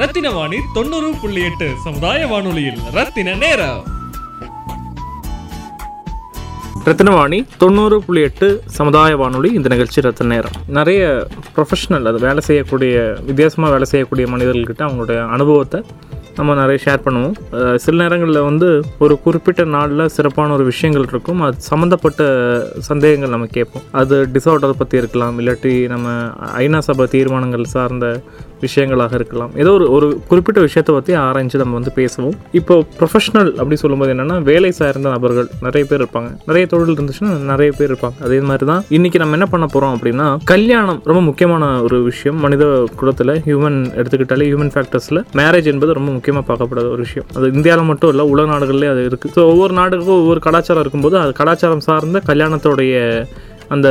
ரத்தின வாணி தொண்ணூறு புள்ளி எட்டு சமுதாய வானொலியில். ரத்தின நேரம். ரத்னவாணி தொண்ணூறு புள்ளி எட்டு சமுதாய வானொலி இந்த நிகழ்ச்சி ரத்த நேரம். நிறைய ப்ரொஃபஷனல் அது வேலை செய்யக்கூடிய வித்தியாசமாக வேலை செய்யக்கூடிய மனிதர்கள்கிட்ட அவங்களுடைய அனுபவத்தை நம்ம நிறைய ஷேர் பண்ணுவோம். சில நேரங்களில் வந்து ஒரு குறிப்பிட்ட நாளில் சிறப்பான ஒரு விஷயங்கள் இருக்கும். அது சம்மந்தப்பட்ட சந்தேகங்கள் நம்ம கேட்போம். அது டிசார்டர் பற்றி இருக்கலாம் இல்லாட்டி நம்ம ஐநா சபை தீர்மானங்கள் சார்ந்த விஷயங்களாக இருக்கலாம். ஏதோ ஒரு ஒரு குறிப்பிட்ட விஷயத்தை பற்றி ஆராய்ஞ்சு நம்ம வந்து பேசுவோம். இப்போ ப்ரொஃபஷனல் அப்படி சொல்லும்போது என்னென்னா வேலை சார்ந்த நபர்கள் நிறைய பேர் இருப்பாங்க. நிறைய தொழில் இருந்துச்சுன்னா நிறைய பேர் இருப்பாங்க. அதே மாதிரி தான் இன்னைக்கு நம்ம என்ன பண்ண போகிறோம் அப்படின்னா கல்யாணம் ரொம்ப முக்கியமான ஒரு விஷயம். மனித குலத்தில் ஹியூமன் எடுத்துக்கிட்டாலே ஹியூமன் ஃபேக்டர்ஸில் மேரேஜ் என்பது ரொம்ப முக்கியமாக பார்க்கப்படாத ஒரு விஷயம். அது இந்தியாவில் மட்டும் இல்லை உலக நாடுகள்லேயே அது இருக்குது ஸோ ஒவ்வொரு நாடுக்கும் ஒவ்வொரு கலாச்சாரம் இருக்கும்போது அது கலாச்சாரம் சார்ந்த கல்யாணத்தோடைய அந்த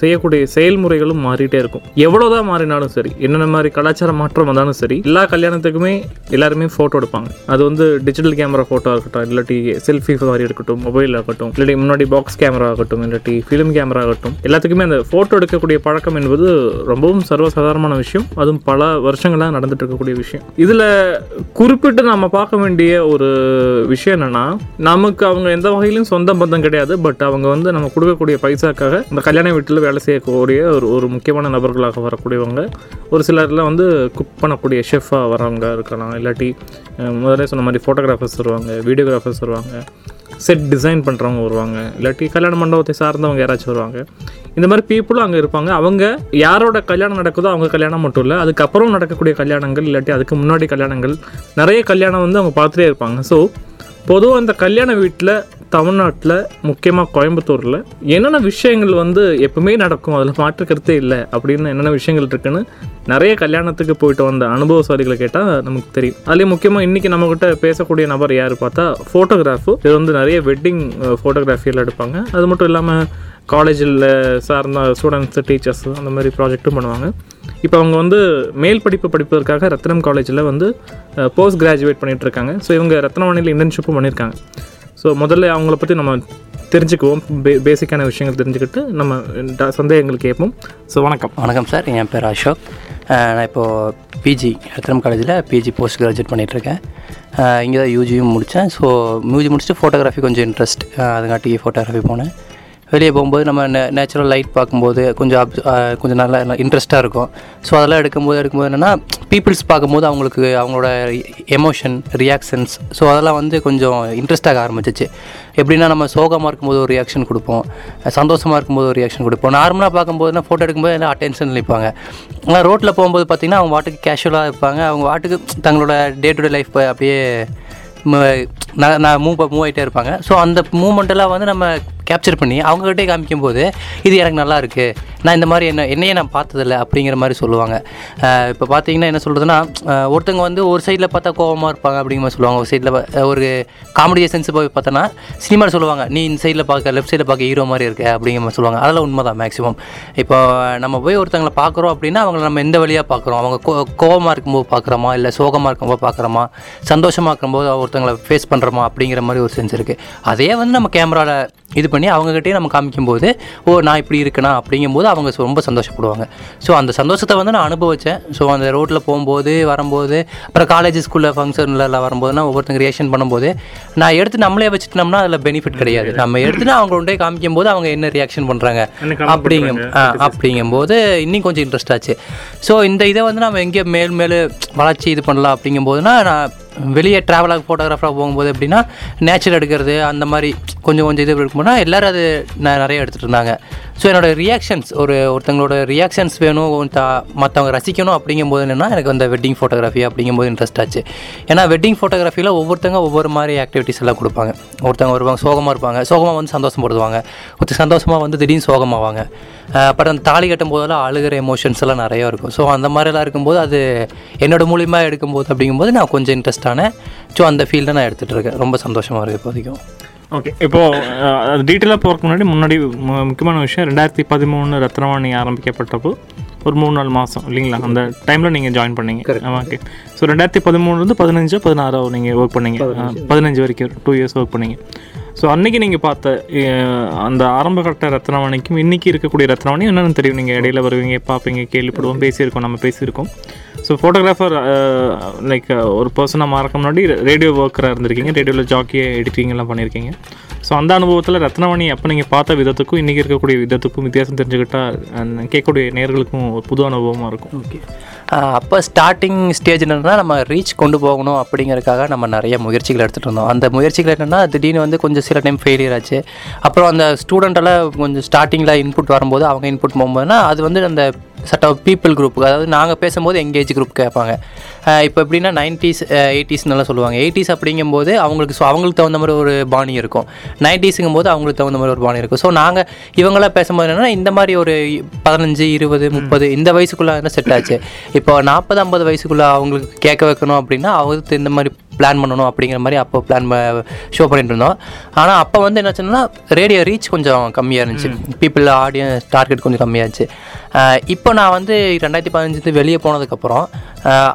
செய்யக்கூடிய செயல்முறைகளும் மாறிட்டே இருக்கும். எவ்வளோதான் மாறினாலும் சரி என்னென்ன மாதிரி கலாச்சார மாற்றம் வந்தாலும் சரி எல்லா கல்யாணத்துக்குமே எல்லாருமே ஃபோட்டோ எடுப்பாங்க. அது வந்து டிஜிட்டல் கேமரா ஃபோட்டோ இருக்கட்டும் இல்லாட்டி செல்ஃபி மாதிரி இருக்கட்டும் மொபைல் ஆகட்டும் இல்லாட்டி முன்னாடி பாக்ஸ் கேமரா ஆகட்டும் இல்லாட்டி ஃபிலிம் கேமரா ஆகட்டும் எல்லாத்துக்குமே அந்த ஃபோட்டோ எடுக்கக்கூடிய பழக்கம் என்பது ரொம்பவும் சர்வசாதாரணமான விஷயம். அதுவும் பல வருஷங்களாக நடந்துட்டு இருக்கக்கூடிய விஷயம். இதில் குறிப்பிட்டு நம்ம பார்க்க வேண்டிய ஒரு விஷயம் என்னென்னா நமக்கு அவங்க எந்த வகையிலும் சொந்த பந்தம் கிடையாது பட் அவங்க வந்து நம்ம கொடுக்கக்கூடிய பைசாக்காக இந்த கல்யாண வீட்டில் வேலை செய்யக்கூடிய ஒரு ஒரு முக்கியமான நபர்களாக வரக்கூடியவங்க ஒரு சிலரில் வந்து குக் பண்ணக்கூடிய ஷெஃபாக வரவங்க இருக்கலாம். இல்லாட்டி முதலே முதல்ல சொன்ன மாதிரி ஃபோட்டோகிராஃபர்ஸ் வருவாங்க வீடியோகிராஃபர்ஸ் வருவாங்க செட் டிசைன் பண்ணுறவங்க வருவாங்க இல்லாட்டி கல்யாண மண்டபத்தை சார்ந்தவங்க யாராச்சும் வருவாங்க. இந்த மாதிரி பீப்புளும் அங்கே இருப்பாங்க. அவங்க யாரோட கல்யாணம் நடக்குதோ அவங்க கல்யாணம் மட்டும் இல்லை அதுக்கப்புறம் நடக்கக்கூடிய கல்யாணங்கள் இல்லாட்டி அதுக்கு முன்னாடி கல்யாணங்கள் நிறைய கல்யாணம் வந்து அவங்க பார்த்துட்டே இருப்பாங்க. ஸோ பொதுவாக அந்த கல்யாண வீட்டில் தமிழ்நாட்டில் முக்கியமாக கோயம்புத்தூரில் என்னென்ன விஷயங்கள் வந்து எப்பவுமே நடக்கும்? அதில் மாற்று கருத்தே இல்லை. அப்படின்னு என்னென்ன விஷயங்கள் இருக்குன்னு நிறைய கல்யாணத்துக்கு போயிட்டு வந்த அனுபவசாலிகளை கேட்டால் நமக்கு தெரியும். அதுலேயும் முக்கியமாக இன்றைக்கி நம்மக்கிட்ட பேசக்கூடிய நபர் யார் பார்த்தா ஃபோட்டோகிராஃபு இது வந்து நிறைய வெட்டிங் ஃபோட்டோகிராஃபியில் எடுப்பாங்க. அது மட்டும் இல்லாமல் காலேஜில் சார்ந்த ஸ்டூடெண்ட்ஸு டீச்சர்ஸ் அந்த மாதிரி ப்ராஜெக்ட்டும் பண்ணுவாங்க. இப்போ அவங்க வந்து மேல் படிப்பு படிப்பதற்காக ரத்னம் காலேஜில் வந்து போஸ்ட் கிராஜுவேட் பண்ணிகிட்ருக்காங்க இருக்காங்க. ஸோ இவங்க ரத்னவாணியில் இன்டர்ன்ஷிப்பும் பண்ணியிருக்காங்க ஸோ முதல்ல அவங்கள பற்றி நம்ம தெரிஞ்சுக்குவோம். பே பேசிக்கான விஷயங்கள் தெரிஞ்சுக்கிட்டு நம்ம சந்தேகங்கள் கேட்போம். ஸோ வணக்கம். வணக்கம் சார். என் பேர் அசோக். நான் இப்போது பிஜி ரத்னம் காலேஜில் பிஜி போஸ்ட் கிராஜுவேட் பண்ணிகிட்ருக்கேன் இங்கே தான் யூஜியும் முடித்தேன் ஸோ யூஜி முடிச்சுட்டு ஃபோட்டோகிராஃபி கொஞ்சம் இன்ட்ரெஸ்ட் அதுங்காட்டி ஃபோட்டோகிராஃபி போனேன். வெளியே போகும்போது நம்ம நே நேச்சுரல் லைட் பார்க்கும்போது கொஞ்சம் அப் கொஞ்சம் நல்லா இன்ட்ரெஸ்ட்டாக இருக்கும். ஸோ அதெல்லாம் எடுக்கும்போது எடுக்கும்போது என்னென்னா பீப்புள்ஸ் பார்க்கும்போது அவங்களுக்கு அவங்களோட எமோஷன் ரியாக்ஷன்ஸ் ஸோ அதெல்லாம் வந்து கொஞ்சம் இன்ட்ரெஸ்டாக ஆரம்பிச்சிச்சு. எப்படின்னா நம்ம சோகமாக இருக்கும்போது ஒரு ரியாக்ஷன் கொடுப்போம். சந்தோஷமாக இருக்கும்போது ஒரு ரியாக்ஷன் கொடுப்போம். நார்மலாக பார்க்கும்போதுனா ஃபோட்டோ எடுக்கும்போது எல்லாம் அட்டென்ஷன் நிற்பாங்க ஆனால் ரோட்டில் போகும்போது பார்த்தீங்கன்னா அவங்க வாட்டுக்கு கேஷுவலாக இருப்பாங்க. அவங்க வாட்டுக்கு தங்களோட டே டு டே லைஃப் அப்படியே நான் மூவ் மூவ் ஆகிட்டே இருப்பாங்க. ஸோ அந்த மூமெண்ட்டெல்லாம் வந்து நம்ம கேப்சர் பண்ணி அவங்ககிட்டே காமிக்கும் போது இது எனக்கு நல்லா இருக்குது நான் இந்த மாதிரி என்ன என்னையே நான் பார்த்ததில்ல அப்படிங்கிற மாதிரி சொல்லுவாங்க. இப்போ பார்த்தீங்கன்னா என்ன சொல்கிறதுனா ஒருத்தவங்க வந்து ஒரு சைடில் பார்த்தா கோவமாக இருப்பாங்க அப்படிங்கிற மாதிரி சொல்லுவாங்க. ஒரு சைடில் ஒரு காமெடி எசன்ஸ் போய் பார்த்தோன்னா சினிமாவில் சொல்லுவாங்க நீ இந்த சைடில் பார்க்க லெஃப்ட் சைடில் பார்க்க ஹீரோ மாதிரி இருக்க அப்படிங்கிற மாதிரி சொல்லுவாங்க. அதெல்லாம் உண்மை தான் மேக்ஸிமம் இப்போ நம்ம போய் ஒருத்தங்களை பார்க்குறோம் அப்படின்னா அவங்கள நம்ம எந்த வழியாக பார்க்குறோம்? அவங்க கோ கோவமாக இருக்கும்போது பார்க்குறோமா? இல்லை சோகமாக இருக்கும்போது பார்க்குறோமா? சந்தோஷமாக இருக்கும்போது ஒருத்தங்களை ஃபேஸ் பண்ணுறோமா அப்படிங்கிற மாதிரி ஒரு சென்ஸ் இருக்குது அதே வந்து நம்ம கேமராவில் இது பண்ணி அவங்ககிட்டயே நம்ம காமிக்கும்போது ஓ நான் இப்படி இருக்கேனா? அப்படிங்கும்போது அவங்க ரொம்ப சந்தோஷப்படுவாங்க. ஸோ அந்த சந்தோஷத்தை வந்து நான் அனுபவித்தேன் ஸோ அந்த ரோட்டில் போகும்போது வரும்போது அப்புறம் காலேஜ் ஸ்கூலில் ஃபங்க்ஷனில் எல்லாம் வரும்போதுனா ஒவ்வொருத்தங்க ரியாக்ஷன் பண்ணும்போது நான் எடுத்து நம்மளே வச்சுட்டோம்னா அதில் பெனிஃபிட் கிடையாது. நம்ம எடுத்துட்டு அவங்க கொண்டே காமிக்கும் போது அவங்க என்ன ரியாக்ஷன் பண்ணுறாங்க அப்படிங்கும் அப்படிங்கும்போது இன்னும் கொஞ்சம் இன்ட்ரெஸ்ட் ஆச்சு. ஸோ இந்த இதை வந்து நம்ம எங்கே மேல் மேல் வளர்ச்சி இது பண்ணலாம் அப்படிங்கும்போதுனா நான் வெளியே ட்ராவலாக ஃபோட்டோகிராஃபராக போகும்போது எப்படின்னா நேச்சர் எடுக்கிறது அந்த மாதிரி கொஞ்சம் கொஞ்சம் இது இருக்கும்னா எல்லோரும் அது நான் நிறைய எடுத்துகிட்டு இருந்தாங்க. ஸோ என்னோடய ரியாக்ஷன்ஸ் ஒரு ஒருத்தங்களோட ரியாக்ஷன்ஸ் வேணும் மற்றவங்க ரசிக்கணும் அப்படிங்கும்போது என்னென்னா எனக்கு அந்த வெட்டிங் ஃபோட்டோகிராஃபி அப்படிங்கும்போது இன்ட்ரெஸ்ட் ஆச்சு. ஏன்னா வெட்டிங் ஃபோட்டோகிராஃபியில் ஒவ்வொருத்தங்க ஒவ்வொரு மாதிரி ஆக்டிவிட்டீஸ் எல்லாம் கொடுப்பாங்க. ஒருத்தவங்க வருவாங்க சோகமாக இருப்பாங்க. சோகமாக வந்து சந்தோஷப்படுவாங்க ஒருத்தர் சந்தோஷமாக வந்து திடீர்னு சோகமாவாங்க. அப்புறம் அந்த தாலி கட்டும் போதெல்லாம் அழுகிற எமோஷன்ஸ் எல்லாம் நிறையா இருக்கும். ஸோ அந்த மாதிரிலாம் இருக்கும்போது அது என்னோட மூலியமாக எடுக்கும்போது அப்படிங்கும்போது நான் கொஞ்சம் இன்ட்ரெஸ்ட் ஆனேன் ஸோ அந்த ஃபீல்டை நான் எடுத்துகிட்டு இருக்கேன். ரொம்ப சந்தோஷமாக இருக்குது இப்போதைக்கும். ஓகே இப்போது டீட்டெயிலாக போகிறதுக்கு முன்னாடி முன்னாடி முக்கியமான விஷயம் ரெண்டாயிரத்தி பதிமூணு ரத்னவாணி ஆரம்பிக்கப்பட்டப்போ ஒரு மூணு நாலு மாதம் இல்லைங்களா? அந்த டைமில் நீங்கள் ஜாயின் பண்ணீங்க. ஓகே ஸோ ரெண்டாயிரத்தி பதிமூணுலேருந்து பதினஞ்சு பதினாறோ நீங்கள் ஒர்க் பண்ணீங்க. பதினஞ்சு. வரைக்கும் டூ இயர்ஸ் ஒர்க் பண்ணீங்க. ஸோ அன்னைக்கு நீங்கள் பார்த்த அந்த ஆரம்ப கட்ட ரத்னவாணிக்கும் இன்னைக்கு இருக்கக்கூடிய ரத்னவாணி என்னென்னு தெரியும். நீங்கள் இடையில வருவீங்க பார்ப்பீங்க கேள்விப்படுவோம் பேசியிருக்கோம் நம்ம பேசியிருக்கோம். ஸோ ஃபோட்டோகிராஃபர் லைக் ஒரு பர்சனாக மாறக்க முன்னாடி ரேடியோ ஒர்க்கராக இருந்திருக்கீங்க. ரேடியோவில் ஜாக்கியை எடிட்டிங் எல்லாம் பண்ணியிருக்கீங்க. ஸோ அந்த அனுபவத்தில் ரத்னவாணி அப்போ நீங்கள் பார்த்த விதத்துக்கும் இன்றைக்கி இருக்கக்கூடிய விதத்துக்கும் வித்தியாசம் தெரிஞ்சுக்கிட்டால் கேட்கக்கூடிய நேர்களுக்கும் ஒரு புது அனுபவமாக இருக்கும். ஓகே. அப்போ ஸ்டார்டிங் ஸ்டேஜ் என்னென்னா நம்ம ரீச் கொண்டு போகணும் அப்படிங்கிறதுக்காக நம்ம நிறைய முயற்சிகள் எடுத்துகிட்டு இருந்தோம். அந்த முயற்சிகள் என்னென்னா திடீர்னு வந்து கொஞ்சம் சில டைம் ஃபெயிலியர் ஆச்சு. அப்புறம் அந்த ஸ்டூடெண்ட்டெல்லாம் கொஞ்சம் ஸ்டார்டிங்கில் இன்புட் வரும்போது அவங்க இன்புட் போகும்போதுனா அது வந்து அந்த சட் ஆஃப் பீப்புள் குரூப்புக்கு அதாவது நாங்கள் பேசும்போது எங்கேஜ் குரூப் கேட்பாங்க. இப்போ எப்படின்னா நைன்டிஸ் எயிட்டிஸ்னெல்லாம் சொல்லுவாங்க. எயிட்டிஸ் அப்படிங்கும்போது அவங்களுக்கு ஸோ அவங்களுக்கு தகுந்த மாதிரி ஒரு பாணி இருக்கும். நைன்டிஸுங்கும் போது அவங்களுக்கு தகுந்த மாதிரி ஒரு பாணி இருக்கும். ஸோ நாங்கள் இவங்களாம் பேசும்போது என்னென்னா இந்த மாதிரி ஒரு பதினஞ்சு இருபது முப்பது இந்த வயசுக்குள்ளே செட் ஆச்சு. இப்போ நாற்பது ஐம்பது வயசுக்குள்ளே அவங்களுக்கு கேட்க வைக்கணும் அப்படின்னா அவங்களுக்கு இந்த மாதிரி பிளான் பண்ணணும் அப்படிங்கிற மாதிரி அப்போ பிளான் ஷோ பண்ணிட்டு இருந்தோம். ஆனால் அப்போ வந்து என்னாச்சுன்னா ரேடியோ ரீச் கொஞ்சம் கம்மியாக இருந்துச்சு. பீப்புள் ஆடியன்ஸ் டார்கெட் கொஞ்சம் கம்மியாச்சு. அஹ் இப்போ நான் வந்து ரெண்டாயிரத்தி பதினஞ்சு வெளியே போனதுக்கப்புறம்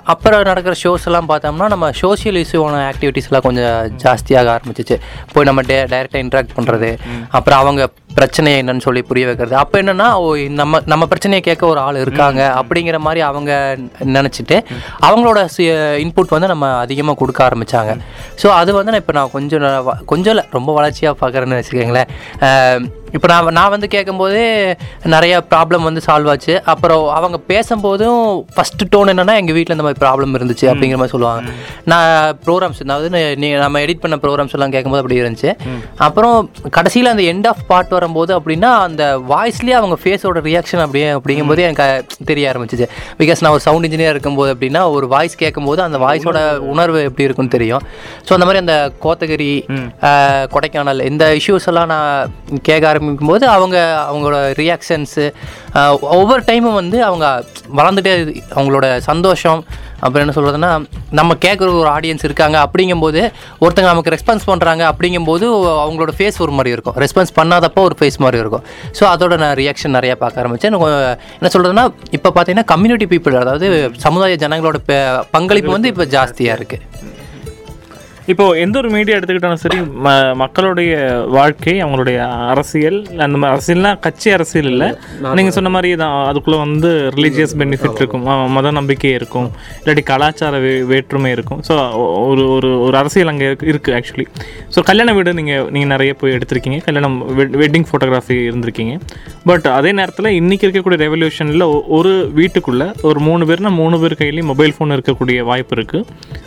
அப்புறம் நடக்கிற ஷோஸ் எல்லாம் பார்த்தோம்னா நம்ம சோஷியல் இஷ்யூவான ஆக்டிவிட்டீஸ் எல்லாம் கொஞ்சம் ஜாஸ்தியாக ஆரம்பிச்சிச்சு. போய் நம்ம டே டைரெக்டாக இன்ட்ராக்ட் பண்ணுறது அப்புறம் அவங்க பிரச்சனை என்னன்னு சொல்லி புரிய வைக்கிறது. அப்போ என்னன்னா நம்ம நம்ம பிரச்சனையை கேட்க ஒரு ஆள் இருக்காங்க அப்படிங்கிற மாதிரி அவங்க நினச்சிட்டு அவங்களோட இன்புட் வந்து நம்ம அதிகமாக கொடுக்க ஆரம்பிச்சாங்க. ஸோ அது வந்து நான் இப்போ நான் கொஞ்சம் கொஞ்சம் இல்லை ரொம்ப வளர்ச்சியாக பார்க்குறேன்னு வச்சுக்கோங்களேன். இப்போ நான் நான் வந்து கேட்கும்போதே நிறைய ப்ராப்ளம் வந்து சால்வ் ஆச்சு. அப்புறம் அவங்க பேசும்போதும் ஃபஸ்ட்டு டோன் என்னன்னா எங்கள் வீட்டில் இந்த மாதிரி ப்ராப்ளம் இருந்துச்சு அப்படிங்கிற மாதிரி சொல்லுவாங்க. நான் ப்ரோக்ராம்ஸ் அதாவது நீ நம்ம எடிட் பண்ண ப்ரோக்ராம்ஸ் எல்லாம் கேட்கும்போது அப்படி இருந்துச்சு. அப்புறம் கடைசியில் அந்த எண்ட் ஆஃப் பார்ட் வரும்போது அப்படின்னா அந்த வாய்ஸ்லேயே அவங்க ஃபேஸோட ரியாக்ஷன் அப்படியே அப்படிங்கும்போது எனக்கு தெரிய ஆரம்பிச்சிச்சு. பிகாஸ் நான் ஒரு சவுண்ட் இன்ஜினியர் இருக்கும்போது அப்படின்னா ஒரு வாய்ஸ் கேட்கும்போது அந்த வாய்ஸோட உணர்வு. எப்படி இருக்குன்னு தெரியும். ஸோ அந்த மாதிரி அந்த கோத்தகிரி கொடைக்கானல் இந்த இஷ்யூஸ் எல்லாம் நான் கேட்க ஆரம்பிக்கும் போது அவங்க அவங்களோட ரியாக்ஷன்ஸு ஒவ்வொரு டைமும் வந்து அவங்க வளர்ந்துட்டே அவங்களோட சந்தோஷம் அப்புறம் என்ன சொல்கிறதுன்னா நம்ம கேட்குற ஒரு ஆடியன்ஸ் இருக்காங்க அப்படிங்கும்போது ஒருத்தங்க நமக்கு ரெஸ்பான்ஸ் பண்ணுறாங்க அப்படிங்கும்போது அவங்களோட ஃபேஸ் ஒரு மாதிரி இருக்கும். ரெஸ்பான்ஸ் பண்ணாதப்போ ஒரு ஃபேஸ் மாதிரி இருக்கும். ஸோ அதோட நான் ரியாக்ஷன் நிறையா பார்க்க ஆரம்பித்தேன் என்ன சொல்கிறதுன்னா இப்போ பார்த்தீங்கன்னா கம்யூனிட்டி பீப்புள் அதாவது சமுதாய ஜனங்களோட பங்களிப்பு வந்து இப்போ ஜாஸ்தியாக இருக்குது இப்போ எந்த ஒரு மீடியா எடுத்துக்கிட்டாலும் சரி ம மக்களுடைய வாழ்க்கை அவங்களுடைய அரசியல் அந்த மாதிரி அரசியல்னா கட்சி அரசியல் இல்லை. நீங்க சொன்ன மாதிரி தான் அதுக்குள்ள வந்து ரிலீஜியஸ் பெனிஃபிட் இருக்கும். மத நம்பிக்கை இருக்கும். இல்லாட்டி கலாச்சார வே வேற்றுமை இருக்கும். ஸோ ஒரு ஒரு ஒரு அரசியல் அங்கே இருக்கு இருக்கு ஆக்சுவலி ஸோ கல்யாண வீடு நீங்க நீங்க நிறைய போய் எடுத்திருக்கீங்க. கல்யாணம் வெட்டிங் ஃபோட்டோகிராஃபி இருந்திருக்கீங்க. பட் அதே நேரத்தில் இன்னைக்கு இருக்கக்கூடிய ரெவல்யூஷனில் ஒரு வீட்டுக்குள்ள ஒரு மூணு பேர்னா மூணு பேர் கையிலையும் மொபைல் ஃபோன் இருக்கக்கூடிய வாய்ப்பு இருக்கு.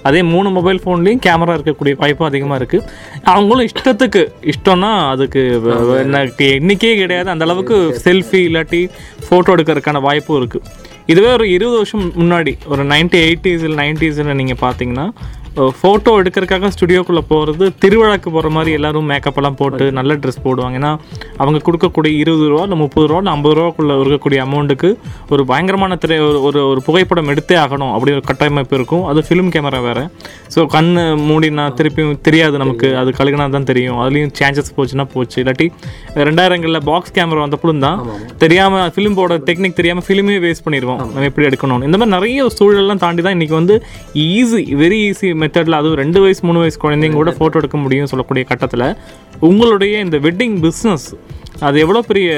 அதே மூணு மொபைல் ஃபோன்லேயும் கேமரா இருக்கக்கூடிய வாய்ப்பு அதிகமாக இருக்கு. அவங்களும் இஷ்டத்துக்கு இஷ்டம்னா அதுக்கு எனக்கு எண்ணிக்கையே கிடையாது. அந்த அளவுக்கு செல்ஃபி இல்லாட்டி ஃபோட்டோ எடுக்கிறதுக்கான வாய்ப்பும் இருக்கு. இதுவே ஒரு இருபது வருஷம் முன்னாடி ஒரு நைன்டி எயிட்டிஸில் நைன்டிஸில் நீங்கள் பார்த்தீங்கன்னா ஃபோட்டோ எடுக்கிறதுக்காக ஸ்டுடியோக்குள்ளே போகிறது திருவிழாக்கு போகிற மாதிரி எல்லாரும் மேக்கப் எல்லாம் போட்டு நல்ல ட்ரெஸ் போடுவாங்க. ஏன்னா அவங்க கொடுக்கக்கூடிய இருபது ரூபா இல்லை முப்பது ரூபா இல்லை ஐம்பது ரூபாக்குள்ளே இருக்கக்கூடிய அமௌண்ட்டுக்கு ஒரு பயங்கரமான திரை ஒரு ஒரு புகைப்படம் எடுத்தே ஆகணும் அப்படி ஒரு கட்டமைப்பு இருக்கும். அது ஃபிலிம் கேமரா வேறு. ஸோ கண் மூடினா திருப்பியும் தெரியாது நமக்கு. அது கழுகுனா தான் தெரியும். அதுலேயும் சேஞ்சஸ் போச்சுன்னா போச்சு. இல்லாட்டி ரெண்டாயிரங்களில் பாக்ஸ் கேமரா வந்தப்பலும் தான் தெரியாமல் ஃபிலிம்போட டெக்னிக் தெரியாமல் ஃபிலிமே வேஸ்ட் பண்ணிடுவோம். நம்ம எப்படி எடுக்கணும் இந்த மாதிரி நிறைய சூழலெல்லாம் தாண்டி தான் இன்றைக்கி வந்து ஈஸி வெரி ஈஸி மெத்தடில் அதுவும் ரெண்டு வயசு மூணு வயசு குழந்தைங்க கூட ஃபோட்டோ எடுக்க முடியும் சொல்லக்கூடிய கட்டத்தில் உங்களுடைய இந்த வெட்டிங் பிஸ்னஸ் அது எவ்வளோ பெரிய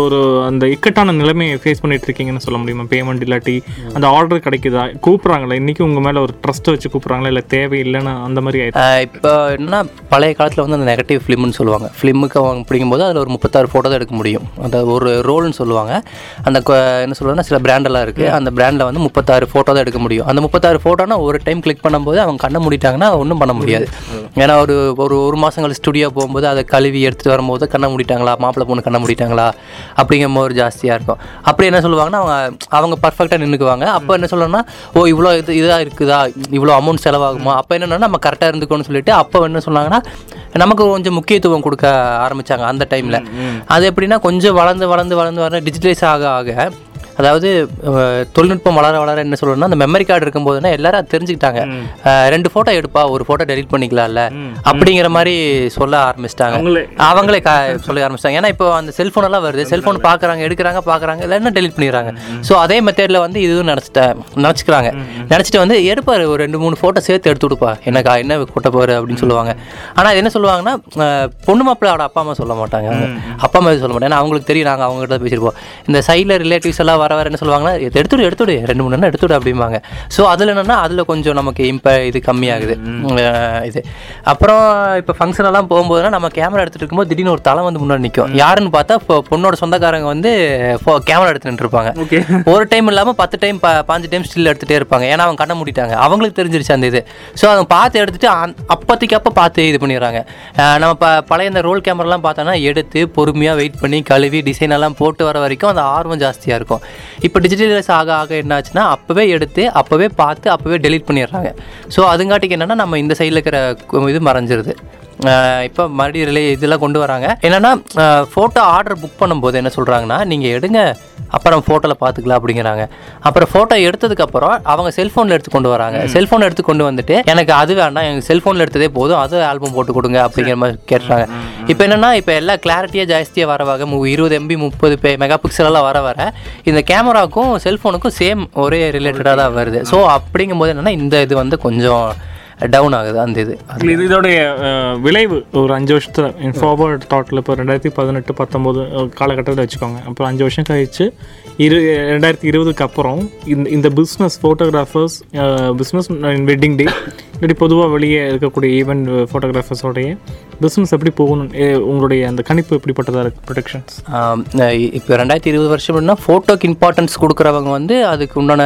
ஒரு அந்த இக்கட்டான நிலைமையை ஃபேஸ் பண்ணிட்டு இருக்கீங்கன்னு சொல்ல முடியுமா? பேமெண்ட் இல்லாட்டி அந்த ஆர்டர் கிடைக்குதா? கூப்பிட்றாங்களா? இன்றைக்கி உங்கள் மேலே ஒரு ட்ரஸ்ட்டை வச்சு கூப்பிட்றாங்களா? இல்லை தேவையில்லைன்னு அந்த மாதிரி ஆயிடுச்சு? இப்போ என்னன்னா பழைய காலத்தில் வந்து அந்த நெகட்டிவ் ஃபிலிம்னு சொல்லுவாங்க. ஃபிலிமுக்கு அவங்க பிடிக்கும்போது அதில் ஒரு முப்பத்தாறு ஃபோட்டோ தான் எடுக்க முடியும். அந்த ஒரு ரோல்னு சொல்லுவாங்க. அந்த என்ன சொல்லுவாங்கன்னா சில பிராண்டெல்லாம் இருக்குது அந்த பிராண்டில் வந்து முப்பத்தாறு ஃபோட்டோ தான் எடுக்க முடியும். அந்த முப்பத்தாறு ஃபோட்டோனா ஒரு டைம் கிளிக் பண்ணும்போது அவங்க கண்ணை மூடிட்டாங்கன்னா ஒன்றும் பண்ண முடியாது. ஏன்னா ஒரு ஒரு ஒரு கழிச்சு ஸ்டுடியோ போகும்போது அதை கழுவி எடுத்துகிட்டு வரும்போது கண்ணை மூடிட்டாங்களா? மாப்பிள்ளை பொண்ணு கண்ணை மூடிட்டாங்களா அப்படிங்கிற மாதிரி ஜாஸ்தியாக இருக்கும் அப்படி என்ன சொல்லுவாங்கன்னா அவங்க அவங்க பர்ஃபெக்டாக நின்றுக்குவாங்க அப்போ என்ன சொல்லணும்னா ஓ இவ்வளோ இது இதாக இருக்குதா இவ்வளோ அமௌண்ட் செலவாகுமா அப்போ என்னன்னா நம்ம கரெக்டாக இருந்துக்கோன்னு சொல்லிட்டு அப்போ என்ன சொன்னாங்கன்னா நமக்கு கொஞ்சம் முக்கியத்துவம் கொடுக்க ஆரம்பிச்சாங்க அந்த டைமில் அது எப்படின்னா கொஞ்சம் வளர்ந்து வளர்ந்து வளர்ந்து வர டிஜிட்டலைஸ் ஆக ஆக அதாவது தொழில்நுட்பம் வளர வளர என்ன சொல்லணும்னா அந்த மெமரி கார்டு இருக்கும்போதுனா எல்லாரும் தெரிஞ்சுக்கிட்டாங்க. ரெண்டு ஃபோட்டோ எடுப்பா ஒரு ஃபோட்டோ டெலிட் பண்ணிக்கலாம்ல. அப்படிங்கிற மாதிரி சொல்ல ஆரம்பிச்சிட்டாங்க. அவங்களே. சொல்ல ஆரம்பிச்சிட்டாங்க. ஏன்னா இப்போ அந்த செல்ஃபோன் எல்லாம் வருது. செல்ஃபோன் பார்க்குறாங்க எடுக்கிறாங்க பார்க்குறாங்க இல்லைன்னா டெலிட் பண்ணிடுறாங்க. ஸோ அதே மெத்தடில் வந்து இதுவும் நினச்சிட்ட நினச்சிக்கிறாங்க. நினச்சிட்டு வந்து எடுப்பாரு ஒரு ரெண்டு மூணு ஃபோட்டோ சேர்த்து எடுத்து கொடுப்பா எனக்கு என்ன கொட்ட போகிற அப்படின்னு சொல்லுவாங்க. ஆனால் அது என்ன சொல்லுவாங்கன்னா பொண்ணு மாப்பிள்ளையோட அப்பா அம்மா சொல்ல மாட்டாங்க. அப்பா அம்மா சொல்ல மாட்டாங்க. ஏன்னா அவங்களுக்கு தெரியும் நாங்கள் அவங்ககிட்ட பேசியிருப்போம். இந்த சைடில் ரிலேட்டிவ்ஸ் எல்லாம் வர வர என்ன சொல்லுவாங்கன்னா "இது எடுத்துடு எடுத்துடு ரெண்டு மூணு நேரம் எடுத்துடு அப்படிம்பாங்க. ஸோ அதில் என்னன்னா அதில் கொஞ்சம் நமக்கு இம்ப இது கம்மியாகுது. இது. அப்புறம் இப்போ ஃபங்க்ஷன் எல்லாம் போகும்போதுனா நம்ம கேமரா எடுத்துட்டு இருக்கும்போது திடீர்னு ஒரு தலை வந்து முன்னாடி நிற்கும் யாருன்னு பார்த்தா இப்போ பொண்ணோட சொந்தக்காரங்க வந்து கேமரா எடுத்து நின்றுருப்பாங்க. ஒரு டைம் இல்லாமல் பத்து டைம் பாஞ்சு டைம் ஸ்டில் எடுத்துகிட்டே இருப்பாங்க. ஏன்னா அவங்க கண்ணை மூடிட்டாங்க. அவங்களுக்கு தெரிஞ்சிருச்சு அந்த இது. ஸோ அவங்க பார்த்து எடுத்துட்டு அப்போதைக்கு அப்போ பார்த்து இது பண்ணிடுறாங்க. நம்ம ப பழைய இந்த ரோல் கேமராலாம் பார்த்தோன்னா எடுத்து பொறுமையாக வெயிட் பண்ணி கழுவி டிசைன் எல்லாம் போட்டு வர வரைக்கும் அந்த ஆர்வம் ஜாஸ்தியாக இருக்கும். இப்போ டிஜிட்டலைஸ் ஆக ஆக என்னாச்சுன்னா அப்போவே எடுத்து அப்போவே பார்த்து அப்போவே டெலீட் பண்ணிடுறாங்க. ஸோ அதுங்காட்டிக்கு என்னென்னா நம்ம இந்த சைடில் இருக்கிற இது மறைஞ்சிருது. இப்போ மறுபடியும் ரிலே இதெல்லாம் கொண்டு வராங்க. என்னென்னா ஃபோட்டோ ஆர்டர் புக் பண்ணும்போது என்ன சொல்கிறாங்கன்னா நீங்கள் எடுங்க அப்புறம் ஃபோட்டோவில் பார்த்துக்கலாம் அப்படிங்கிறாங்க. அப்புறம் ஃபோட்டோ எடுத்ததுக்கப்புறம் அவங்க செல்ஃபோனில் எடுத்து கொண்டு வராங்க. செல்ஃபோன் எடுத்து கொண்டு வந்துட்டு எனக்கு அது வேண்டாம் எனக்கு செல்ஃபோனில் எடுத்ததே போதும் அது ஆல்பம் போட்டு கொடுங்க அப்படிங்கிற மாதிரி கேட்டுறாங்க இப்போ என்னென்னா இப்போ எல்லாம் கிளாரிட்டியாக ஜாஸ்தியாக வர வகை மு- இருபது எம்பி முப்பது பே மெகா பிக்சல் எல்லாம் வர வர இந்த கேமராக்கும் செல்ஃபோனுக்கும் சேம் ஒரே ரிலேட்டடாக தான் வருது. ஸோ அப்படிங்கும்போது என்னென்னா இந்த இது வந்து கொஞ்சம் டவுன் ஆகுது அந்த இது. இது இது இதோடைய விளைவு. ஒரு அஞ்சு வருஷத்தில் ஃபார்வர்ட் தாட்டில் இப்போ ரெண்டாயிரத்தி பதினெட்டு பத்தொம்போது காலகட்டத்தில் வச்சுக்கோங்க. அப்புறம் அஞ்சு வருஷம் கழிச்சு இரு ரெண்டாயிரத்தி இருபதுக்கு அப்புறம் இந்த இந்த business photographers business wedding day இப்படி பொதுவாக வெளியே இருக்கக்கூடிய ஈவெண்ட் ஃபோட்டோகிராஃபர்ஸோடைய பிஸ்னஸ் எப்படி போகணும் உங்களுடைய அந்த கணிப்பு எப்படிப்பட்டதாக இருக்குது ப்ரொடெக்ஷன்ஸ் இப்போ ரெண்டாயிரத்தி இருபது வருஷம்னா ஃபோட்டோக்கு இம்பார்ட்டன்ஸ் கொடுக்குறவங்க வந்து அதுக்கு உண்டான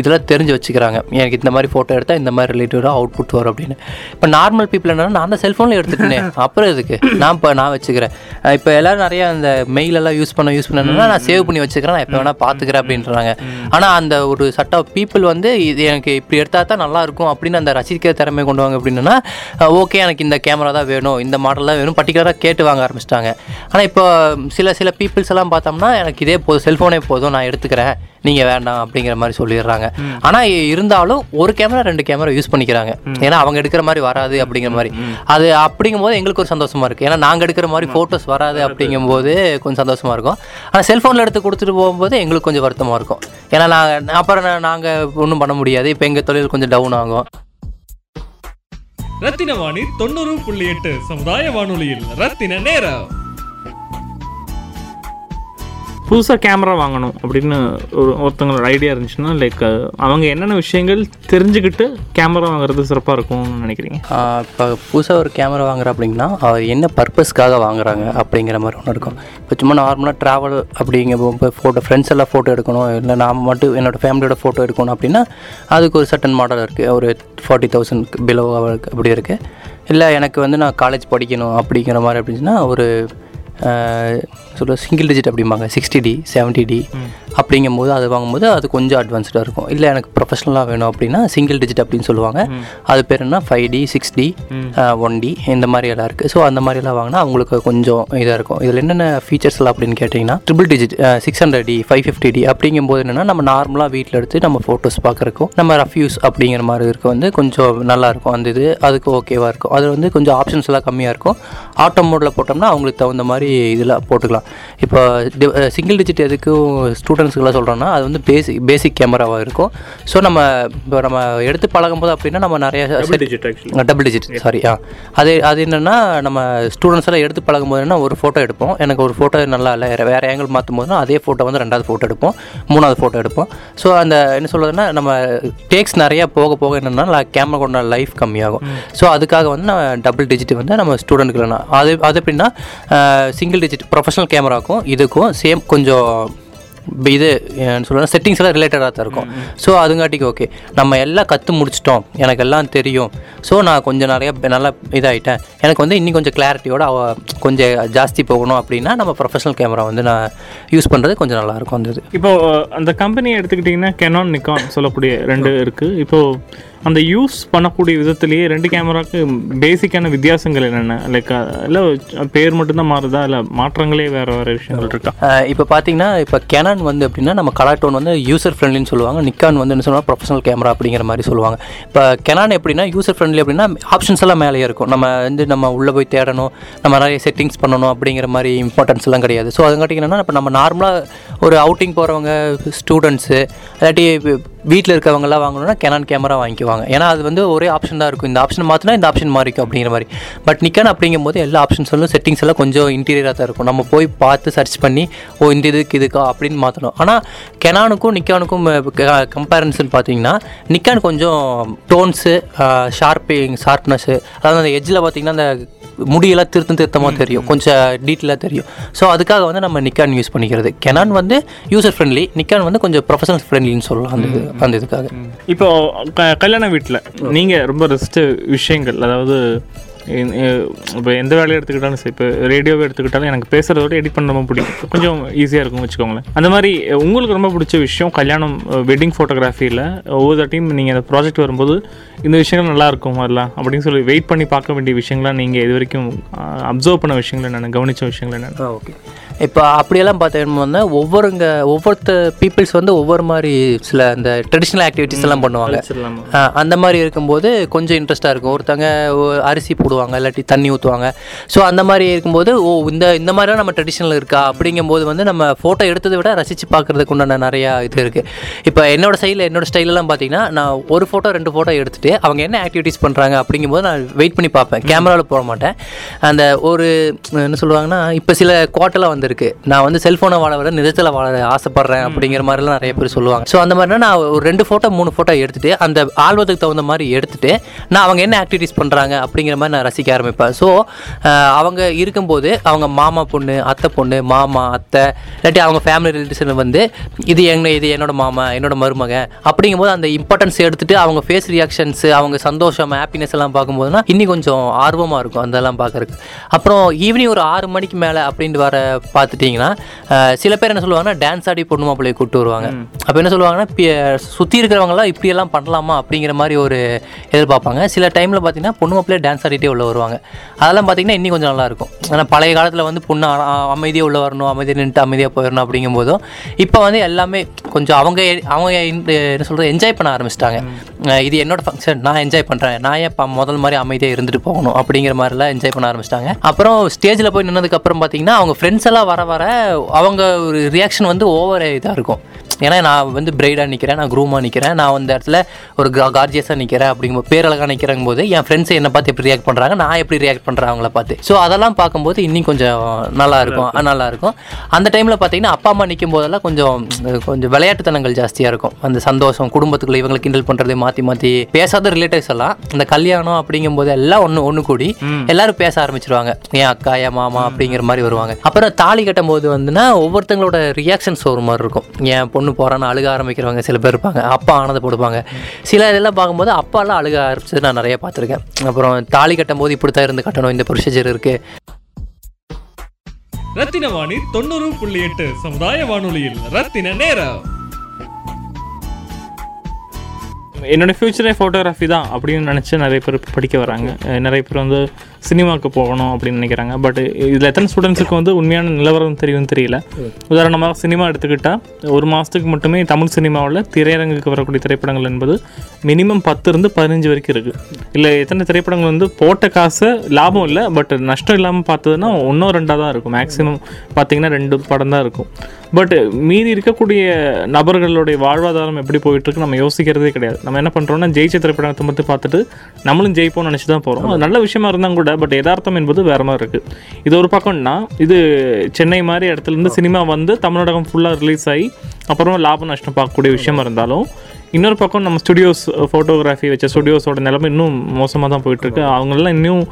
இதெல்லாம் தெரிஞ்சு வச்சுக்கிறாங்க. எனக்கு இந்த மாதிரி ஃபோட்டோ எடுத்தால் இந்த மாதிரி ரிலேட்டிவாக அவுட்புட் வரும் அப்படின்னு. இப்போ நார்மல் பீப்புள் என்னன்னா நான் தான் செல்ஃபோனில் எடுத்துக்கினேன் அப்புறம் எதுக்கு? நான் இப்போ நான் வச்சுக்கிறேன். இப்போ எல்லாரும் நிறைய அந்த மெயிலெல்லாம் யூஸ் பண்ண யூஸ் பண்ணணும்னா நான் சேவ் பண்ணி வச்சுக்கிறேன். நான் எப்போ வேணால் பார்த்துக்கிறேன் அப்படின்றாங்க. ஆனால் அந்த ஒரு சட்ட பீப்புள் வந்து இது எனக்கு இப்படி எடுத்தால் தான் நல்லா இருக்கும் அப்படின்னு அந்த ரசிக்கிற திறமை கொண்டு வாங்க அப்படின்னா ஓகே எனக்கு இந்த கேமரா தான் வேணும் இந்த மாடல் தான் வேணும் பர்டிகுலராக கேட்டு வாங்க ஆரம்பிச்சிட்டாங்க. ஆனால் இப்போ சில சில பீப்புள்ஸ் எல்லாம் பார்த்தோம்னா எனக்கு இதே போதும் செல்ஃபோனே போதும் நான் எடுத்துக்கிறேன். நீங்கள் வேண்டாம் அப்படிங்கிற மாதிரி சொல்லிடுறாங்க. ஆனால் இருந்தாலும் ஒரு கேமரா ரெண்டு கேமரா யூஸ் பண்ணிக்கிறாங்க. ஏன்னா அவங்க எடுக்கிற மாதிரி வராது அப்படிங்கிற மாதிரி. அது அப்படிங்கும்போது எங்களுக்கு ஒரு சந்தோஷமா இருக்குது ஏன்னா நாங்கள் எடுக்கிற மாதிரி ஃபோட்டோஸ் வராது அப்படிங்கும்போது கொஞ்சம் சந்தோஷமா இருக்கும். ஆனால் செல்ஃபோனில் எடுத்து கொடுத்துட்டு போகும்போது எங்களுக்கு கொஞ்சம் வருத்தமாக இருக்கும். ஏன்னா நாங்கள் அப்புறம் நாங்கள் ஒன்றும் பண்ண முடியாது. இப்போ எங்கள் தொழில் கொஞ்சம் டவுன் ஆகும். ரத்தின வாணி தொண்ணூறு புள்ளி எட்டு சமுதாய வானொலியில் ரத்தின நேரம். புதுசாக கேமரா வாங்கணும் அப்படின்னு ஒரு ஒருத்தங்களோட ஐடியா இருந்துச்சுன்னா லைக் அவங்க என்னென்ன விஷயங்கள் தெரிஞ்சுக்கிட்டு கேமரா வாங்குறது சிறப்பாக இருக்கும்னு நினைக்கிறீங்க? இப்போ புதுசாக ஒரு கேமரா வாங்குற அப்படின்னா என்ன பர்பஸ்க்காக வாங்குறாங்க அப்படிங்கிற மாதிரி ஒன்று இருக்கும். இப்போ சும்மா நார்மலாக ட்ராவல் அப்படிங்க இப்போ ஃபோட்டோ ஃப்ரெண்ட்ஸ் எல்லாம் ஃபோட்டோ எடுக்கணும் இல்லை நாம் மட்டும் என்னோட ஃபேமிலியோட ஃபோட்டோ எடுக்கணும் அப்படின்னா அதுக்கு ஒரு சட்டன் மாடல் இருக்குது ஒரு ஃபார்ட்டி தௌசண்ட் பிலோ அப்படி இருக்குது இல்லை எனக்கு வந்து நான் காலேஜ் படிக்கணும் அப்படிங்கிற மாதிரி அப்படின்னா ஒரு சொல்ல சிங்கிள் டிஜிட் அப்படிம்பாங்க சிக்ஸ்டி டி செவன்ட்டி டி அப்படிங்கும்போது அது வாங்கும்போது அது கொஞ்சம் அட்வான்ஸ்டாக இருக்கும். இல்லை எனக்கு ப்ரொஃபஷனலாக வேணும் அப்படின்னா சிங்கிள் டிஜிட் அப்படின்னு சொல்லுவாங்க. அது பேர் என்ன? Five D six D one D இந்த மாதிரி எல்லாம் இருக்குது ஸோ அந்த மாதிரி எல்லாம் வாங்கினா அவங்களுக்கு கொஞ்சம் இதாக இருக்கும். இதில் என்னென்ன ஃபீச்சர்ஸ் எல்லாம் அப்படின்னு கேட்டிங்கன்னா triple digit six hundred D five fifty D அப்படிங்கும்போது என்னென்னா நம்ம நார்மலாக வீட்டில் எடுத்து நம்ம ஃபோட்டோஸ் பார்க்குறக்கும் நம்ம ரஃப் யூஸ் அப்படிங்கிற மாதிரி இருக்க வந்து கொஞ்சம் நல்லா இருக்கும். அந்த இது அதுக்கு ஓகேவாக இருக்கும். அது வந்து கொஞ்சம் ஆப்ஷன்ஸ் எல்லாம் கம்மியாக இருக்கும். ஆட்டோ மோடில் போட்டோம்னா அவங்களுக்கு தகுந்த மாதிரி இதில் போட்டுக்கலாம். இப்போ சிங்கிள் டிஜிட் எதுக்கும் ஸ்டூடெண்ட்ஸுக்கெல்லாம் சொல்கிறோன்னா அது வந்து பேசிக் பேசிக் கேமராவாக இருக்கும். ஸோ நம்ம இப்போ நம்ம எடுத்து பழகும்போது அப்படின்னா நம்ம நிறைய டபுள் டிஜிட் சாரி ஆ அது அது என்னென்னா நம்ம ஸ்டூடெண்ட்ஸ் எல்லாம் எடுத்து பழகும்போது என்ன ஒரு ஃபோட்டோ எடுப்போம். எனக்கு ஒரு ஃபோட்டோ நல்லா இல்லை வேறு வேறு ஆங்கிள் மாற்றும் போதுனா அதே ஃபோட்டோ வந்து ரெண்டாவது ஃபோட்டோ எடுப்போம். மூணாவது ஃபோட்டோ எடுப்போம். ஸோ அந்த என்ன சொல்கிறதுன்னா நம்ம டேக்ஸ் நிறையா போக போக என்னென்னா கேமரா கொண்ட லைஃப் கம்மியாகும். ஸோ அதுக்காக வந்து நான் டபுள் டிஜிட் வந்து நம்ம ஸ்டூடெண்ட்டுக்கு அது அது எப்படின்னா சிங்கிள் டிஜிட் ப்ரொஃபஷனல் கேமராக்கும் இதுக்கும் சேம் கொஞ்சம் இது சொல்லுவேன் செட்டிங்ஸ் எல்லாம் ரிலேட்டடாக தான் இருக்கும். ஸோ அதுங்காட்டிக்கு ஓகே நம்ம எல்லாம் கற்று முடிச்சிட்டோம். எனக்கு எல்லாம் தெரியும். ஸோ நான் கொஞ்சம் நிறைய நல்லா இதாகிட்டேன் எனக்கு வந்து இன்னும் கொஞ்சம் கிளாரிட்டியோட அவ கொஞ்சம் ஜாஸ்தி போகணும் அப்படின்னா நம்ம ப்ரொஃபஷனல் கேமரா வந்து நான் யூஸ் பண்ணுறது கொஞ்சம் நல்லாயிருக்கும் அந்த இது. இப்போ அஹ், அந்த கம்பெனியை எடுத்துக்கிட்டிங்கன்னா கெனான் நிக்கான் சொல்லக்கூடிய ரெண்டு இருக்குது இப்போ அந்த யூஸ் பண்ணக்கூடிய விதத்துலேயே ரெண்டு கேமராக்கு பேசிக்கான வித்தியாசங்கள் என்னென்ன? லைக் இல்லை பேர் மட்டும்தான் மாறுதா? இல்லை மாற்றங்களே வேறு வேறு விஷயங்கள் இருக்கா? இப்போ பார்த்தீங்கன்னா இப்போ கெனான் வந்து அப்படின்னா நம்ம கலாட்டோன் வந்து யூசர் ஃப்ரெண்ட்லின்னு சொல்லுவாங்க. நிக்கான் வந்து என்ன சொல்லுவாங்க? ப்ரொஃபஷனல் கேமரா அப்படிங்கிற மாதிரி சொல்லுவாங்க. இப்போ கெனான் எப்படின்னா யூசர் ஃப்ரெண்ட்லி அப்படின்னா ஆப்ஷன்ஸ் எல்லாம் மேலேயே இருக்கும். நம்ம வந்து நம்ம உள்ளே போய் தேடணும். நம்ம நிறைய செட்டிங்ஸ் பண்ணணும் அப்படிங்கிற மாதிரி இம்பார்ட்டன்ஸ் எல்லாம் கிடையாது. ஸோ அது என்னன்னா இப்போ நம்ம நார்மலாக ஒரு அவுட்டிங் போகிறவங்க ஸ்டூடெண்ட்ஸு இல்லாட்டி வீட்டில் இருக்கவங்கலாம் வாங்கணும்னா கெனான் கேமரா வாங்கிக்குவாங்க. ஏன்னா அது வந்து ஒரே ஆப்ஷன் தான் இருக்கும். இந்த ஆப்ஷன் மாற்றினா இந்த ஆப்ஷன் மாறிக்கும் அப்படிங்கிற மாதிரி. பட் நிக்கான் அப்படிங்கும்போது எல்லா ஆப்ஷன்ஸும் செட்டிங்ஸ் எல்லாம் கொஞ்சம் இன்டீரியராக தான் இருக்கும். நம்ம போய் பார்த்து சர்ச் பண்ணி ஓ இந்த இதுக்கு இதுக்கா? அப்படின்னு மாற்றணும் ஆனால் கெனானுக்கும் நிக்கானுக்கும் கம்பேரிசன் பார்த்தீங்கன்னா நிக்கான் கொஞ்சம் டோன்ஸு ஷார்ப்பிங் ஷார்ப்னஸ்ஸு அதாவது அந்த எஜ்ஜில் பார்த்தீங்கன்னா அந்த முடியெல்லாம் திருத்தம் திருத்தமாக தெரியும். கொஞ்சம் டீட்டெயிலாக தெரியும். ஸோ அதுக்காக வந்து நம்ம நிக்கான் யூஸ் பண்ணிக்கிறது. கெனான் வந்து யூசர் ஃப்ரெண்ட்லி நிக்கான் வந்து கொஞ்சம் ப்ரொஃபஷனல் ஃப்ரெண்ட்லின்னு சொல்லலாம் அந்த அந்த இதுக்காக. இப்போ கல்யாண வீட்டில் நீங்கள் ரொம்ப ரெஸ்ட்டு விஷயங்கள் அதாவது இப்போ எந்த வேலையை எடுத்துக்கிட்டாலும் சரி இப்போ ரேடியோவை எடுத்துக்கிட்டாலும் எனக்கு பேசுகிறத விட எடிட் பண்ண ரொம்ப பிடிக்கும். கொஞ்சம் ஈஸியாக இருக்கும் வச்சுக்கோங்களேன். அந்த மாதிரி உங்களுக்கு ரொம்ப பிடிச்ச விஷயம் கல்யாணம் வெட்டிங் ஃபோட்டோகிராஃபியில் ஒவ்வொரு தாட்டியும் நீங்கள் அந்த ப்ராஜெக்ட் வரும்போது இந்த விஷயங்கள் நல்லாயிருக்கும் அதெல்லாம் அப்படின்னு சொல்லி வெயிட் பண்ணி பார்க்க வேண்டிய விஷயங்களாக நீங்கள் இது வரைக்கும் அப்சர்வ் பண்ண விஷயங்கள் என்னென்ன கவனிச்ச விஷயங்கள் என்னென்ன? ஓகே இப்போ அப்படியெல்லாம் பார்த்தோம்னா ஒவ்வொருங்க ஒவ்வொருத்த பீப்புள்ஸ் வந்து ஒவ்வொரு மாதிரி சில இந்த ட்ரெடிஷ்னல் ஆக்டிவிட்டிஸ் எல்லாம் பண்ணுவாங்க. அந்த மாதிரி இருக்கும்போது கொஞ்சம் இன்ட்ரெஸ்ட்டாக இருக்கும். ஒருத்தங்க ஒ- அரிசி போடுவாங்க இல்லாட்டி தண்ணி ஊற்றுவாங்க ஸோ அந்த மாதிரி இருக்கும்போது ஓ இந்த இந்த மாதிரிலாம் நம்ம ட்ரெடிஷ்னல் இருக்கா? அப்படிங்கும்போது வந்து நம்ம ஃபோட்டோ எடுத்ததை விட ரசித்து பார்க்குறதுக்கு உண்டான நிறையா இது இருக்குது இப்போ என்னோட சைடில் என்னோட ஸ்டைலெல்லாம் பார்த்தீங்கன்னா நான் ஒரு ஃபோட்டோ ரெண்டு ஃபோட்டோ எடுத்துட்டு அவங்க என்ன ஆக்டிவிட்டீஸ் பண்ணுறாங்க அப்படிங்கும்போது நான் வெயிட் பண்ணி பார்ப்பேன். கேமராவில் போட மாட்டேன். அந்த ஒரு என்ன சொல்லுவாங்கன்னா இப்போ சில கோட்டெல்லாம் வந்திருக்கு. நான் வந்து செல்ஃபோனை வாழ விட நிஜத்தில் வாழ ஆசைப்பட்றேன் அப்படிங்கிற மாதிரிலாம் நிறைய பேர் சொல்லுவாங்க. ஸோ அந்த மாதிரினா நான் ஒரு ரெண்டு ஃபோட்டோ மூணு ஃபோட்டோ எடுத்துட்டு அந்த ஆல்பத்துக்கு தகுந்த மாதிரி எடுத்துட்டு நான் அவங்க என்ன ஆக்டிவிட்டீஸ் பண்ணுறாங்க அப்படிங்கிற மாதிரி நான் ரசிக்க ஆரம்பிப்பேன். ஸோ அவங்க இருக்கும்போது அவங்க மாமா பொண்ணு அத்தை பொண்ணு மாமா அத்தை இல்லாட்டி அவங்க ஃபேமிலி ரிலேட்டிவ்ஸில் வந்து இது எங்க இது என்னோட மாமா என்னோட மருமகன் அப்படிங்கும்போது அந்த இம்பார்ட்டன்ஸ் எடுத்துட்டு அவங்க ஃபேஸ் ரியாக்ஷன்ஸ் அவங்க சந்தோஷம் ஹாப்பினஸ் எல்லாம் பார்க்கும்போதுனா இன்னும் கொஞ்சம் ஆர்வமாக இருக்கும். அதெல்லாம் பார்க்கறதுக்கு. அப்புறம் ஈவினிங் ஒரு ஆறு மணிக்கு மேலே அப்படின்ட்டு வர பார்த்துட்டிங்கன்னா சில பேர் என்ன சொல்லுவாங்கன்னா டான்ஸ் ஆடி பொண்ணு மாப்பிள்ளையை கூப்பிட்டு வருவாங்க. அப்போ என்ன சொல்லுவாங்கன்னா சுற்றி இருக்கிறவங்களாம் இப்படியெல்லாம் பண்ணலாமா? அப்படிங்கிற மாதிரி ஒரு எதிர்பார்ப்பாங்க. சில டைமில் பார்த்தீங்கன்னா பொண்ணு மாப்பிள்ளையே டான்ஸ் ஆடிட்டே உள்ள வருவாங்க. அதெல்லாம் பார்த்தீங்கன்னா இன்னும் கொஞ்சம் நல்லா இருக்கும். ஏன்னா பழைய காலத்தில் வந்து பொண்ணு அமைதியாக உள்ள வரணும் அமைதியாக நின்றுட்டு அமைதியாக போயிடணும் அப்படிங்கும்போதும் இப்போ வந்து எல்லாமே கொஞ்சம் அவங்க அவங்க என்ன சொல்கிறது என்ஜாய் பண்ண ஆரம்பிச்சிட்டாங்க. இது என்னோட ஃபங்க்ஷன் நான் என்ஜாய் பண்ணுறேன் நான் ஏன் முதல் மாதிரி அமைதியாக இருந்துட்டு போகணும் அப்படிங்கிற மாதிரிலாம் என்ஜாய் பண்ண ஆரம்பிச்சிட்டாங்க. அப்புறம் ஸ்டேஜில் போய் நின்னதுக்கப்புறம் பார்த்தீங்கன்னா அவங்க ஃப்ரெண்ட்ஸ் எல்லாம் வர வர அவங்க ஒரு ரியாக்ஷன் வந்து ஓவர் இதாக இருக்கும். ஏன்னா நான் வந்து பிரைடாக நிற்கிறேன் நான் க்ரூமாக நிற்கிறேன் நான் அந்த இடத்துல ஒரு கார்ஜியஸாக நிற்கிறேன் அப்படிங்கும்போது பேரழகாக நிற்கிறங்கும் போது என் ஃப்ரெண்ட்ஸ் என்னை பார்த்து எப்படி ரியாக்ட் பண்ணுறாங்க நான் எப்படி ரியாக்ட் பண்ணுறேன் அவங்கள பார்த்து. ஸோ அதெல்லாம் பார்க்கும்போது இன்னும் கொஞ்சம் நல்லா இருக்கும். அஹ் நல்லா இருக்கும். அந்த டைமில் பார்த்தீங்கன்னா அப்பா அம்மா நிற்கும் போதெல்லாம் கொஞ்சம் கொஞ்சம் விளையாட்டுத்தனங்கள் ஜாஸ்தியாக இருக்கும். அந்த சந்தோஷம் குடும்பத்துக்குள்ள இவங்களை கிண்டல் பண்ணுறது மாற்றி மாற்றி பேசாத ரிலேட்டிவ்ஸ் எல்லாம் இந்த கல்யாணம் அப்படிங்கும்போது எல்லாம் ஒன்று ஒன்று கூடி எல்லாரும் பேச ஆரம்பிச்சிருவாங்க. என் அக்கா என் மாமா? அப்படிங்கிற மாதிரி வருவாங்க. அப்புறம் தாலி கட்டும் போது வந்துன்னா ஒவ்வொருத்தங்களோட ரியாக்ஷன்ஸ் ஒரு மாதிரி இருக்கும். என் பொண்ணு போகிறான்னு அழுக ஆரம்பிக்கிறவங்க சில பேர் இருப்பாங்க. அப்பா ஆனந்தப்படுவாங்க சில இதெல்லாம் பார்க்கும்போது அப்பாலாம் அழுக ஆரம்பிச்சது நான் நிறைய பார்த்துருக்கேன். அப்புறம் தாலி கட்டும் போது இப்படி தான் இருந்து கட்டணும். இந்த ப்ரொசீஜர் இருக்குது ரத்தின வாணி தொண்ணூறு புள்ளி எட்டு சமுதாய வானொலியில் ரத்தின நேரம். என்னோடய ஃப்யூச்சரே ஃபோட்டோகிராஃபி தான் அப்படின்னு நினச்சி நிறைய பேர் படிக்க வராங்க. நிறைய பேர் வந்து சினிமாவுக்கு போகணும் அப்படின்னு நினைக்கிறாங்க. பட் இதில் எத்தனை ஸ்டூடெண்ட்ஸுக்கு வந்து உண்மையான நிலவரம் தெரியும் தெரியல. உதாரணமாக சினிமா எடுத்துக்கிட்டால் ஒரு மாதத்துக்கு மட்டுமே தமிழ் சினிமாவில் திரையரங்குக்கு வரக்கூடிய திரைப்படங்கள் என்பது மினிமம் பத்துலேருந்து பதினஞ்சு வரைக்கும் இருக்குது இல்லை எத்தனை திரைப்படங்கள் வந்து போட்ட காசு லாபம் இல்லை பட் நஷ்டம் இல்லாமல் பார்த்ததுன்னா ஒன்றோ ரெண்டாக தான் இருக்கும். மேக்ஸிமம் பார்த்தீங்கன்னா ரெண்டு படம் தான் இருக்கும். பட் மீதி இருக்கக்கூடிய நபர்களுடைய வாழ்வாதாரம் எப்படி போயிட்டு இருக்கு நம்ம யோசிக்கிறதே கிடையாது. நம்ம என்ன பண்ணுறோம்னா ஜெயிச்ச திரைப்படத்தை மட்டும் பார்த்துட்டு நம்மளும் ஜெயிப்போம்னு நினச்சி தான் போகிறோம் அது நல்ல விஷயமா இருந்தால் கூட பட் யதார்த்தம் என்பது வேற மாதிரி இருக்குது இது ஒரு பக்கம்னா இது சென்னை மாதிரி இடத்துல இருந்து சினிமா வந்து தமிழ்நாடகம் ஃபுல்லாக ரிலீஸ் ஆகி அப்புறமா லாபம் நஷ்டம் பார்க்கக்கூடிய விஷயமா இருந்தாலும் இன்னொரு பக்கம் நம்ம ஸ்டுடியோஸ் ஃபோட்டோகிராஃபி வச்ச ஸ்டுடியோஸோட நிலைமை இன்னும் மோசமாக தான் போயிட்டுருக்கு அவங்கெல்லாம் இன்னும்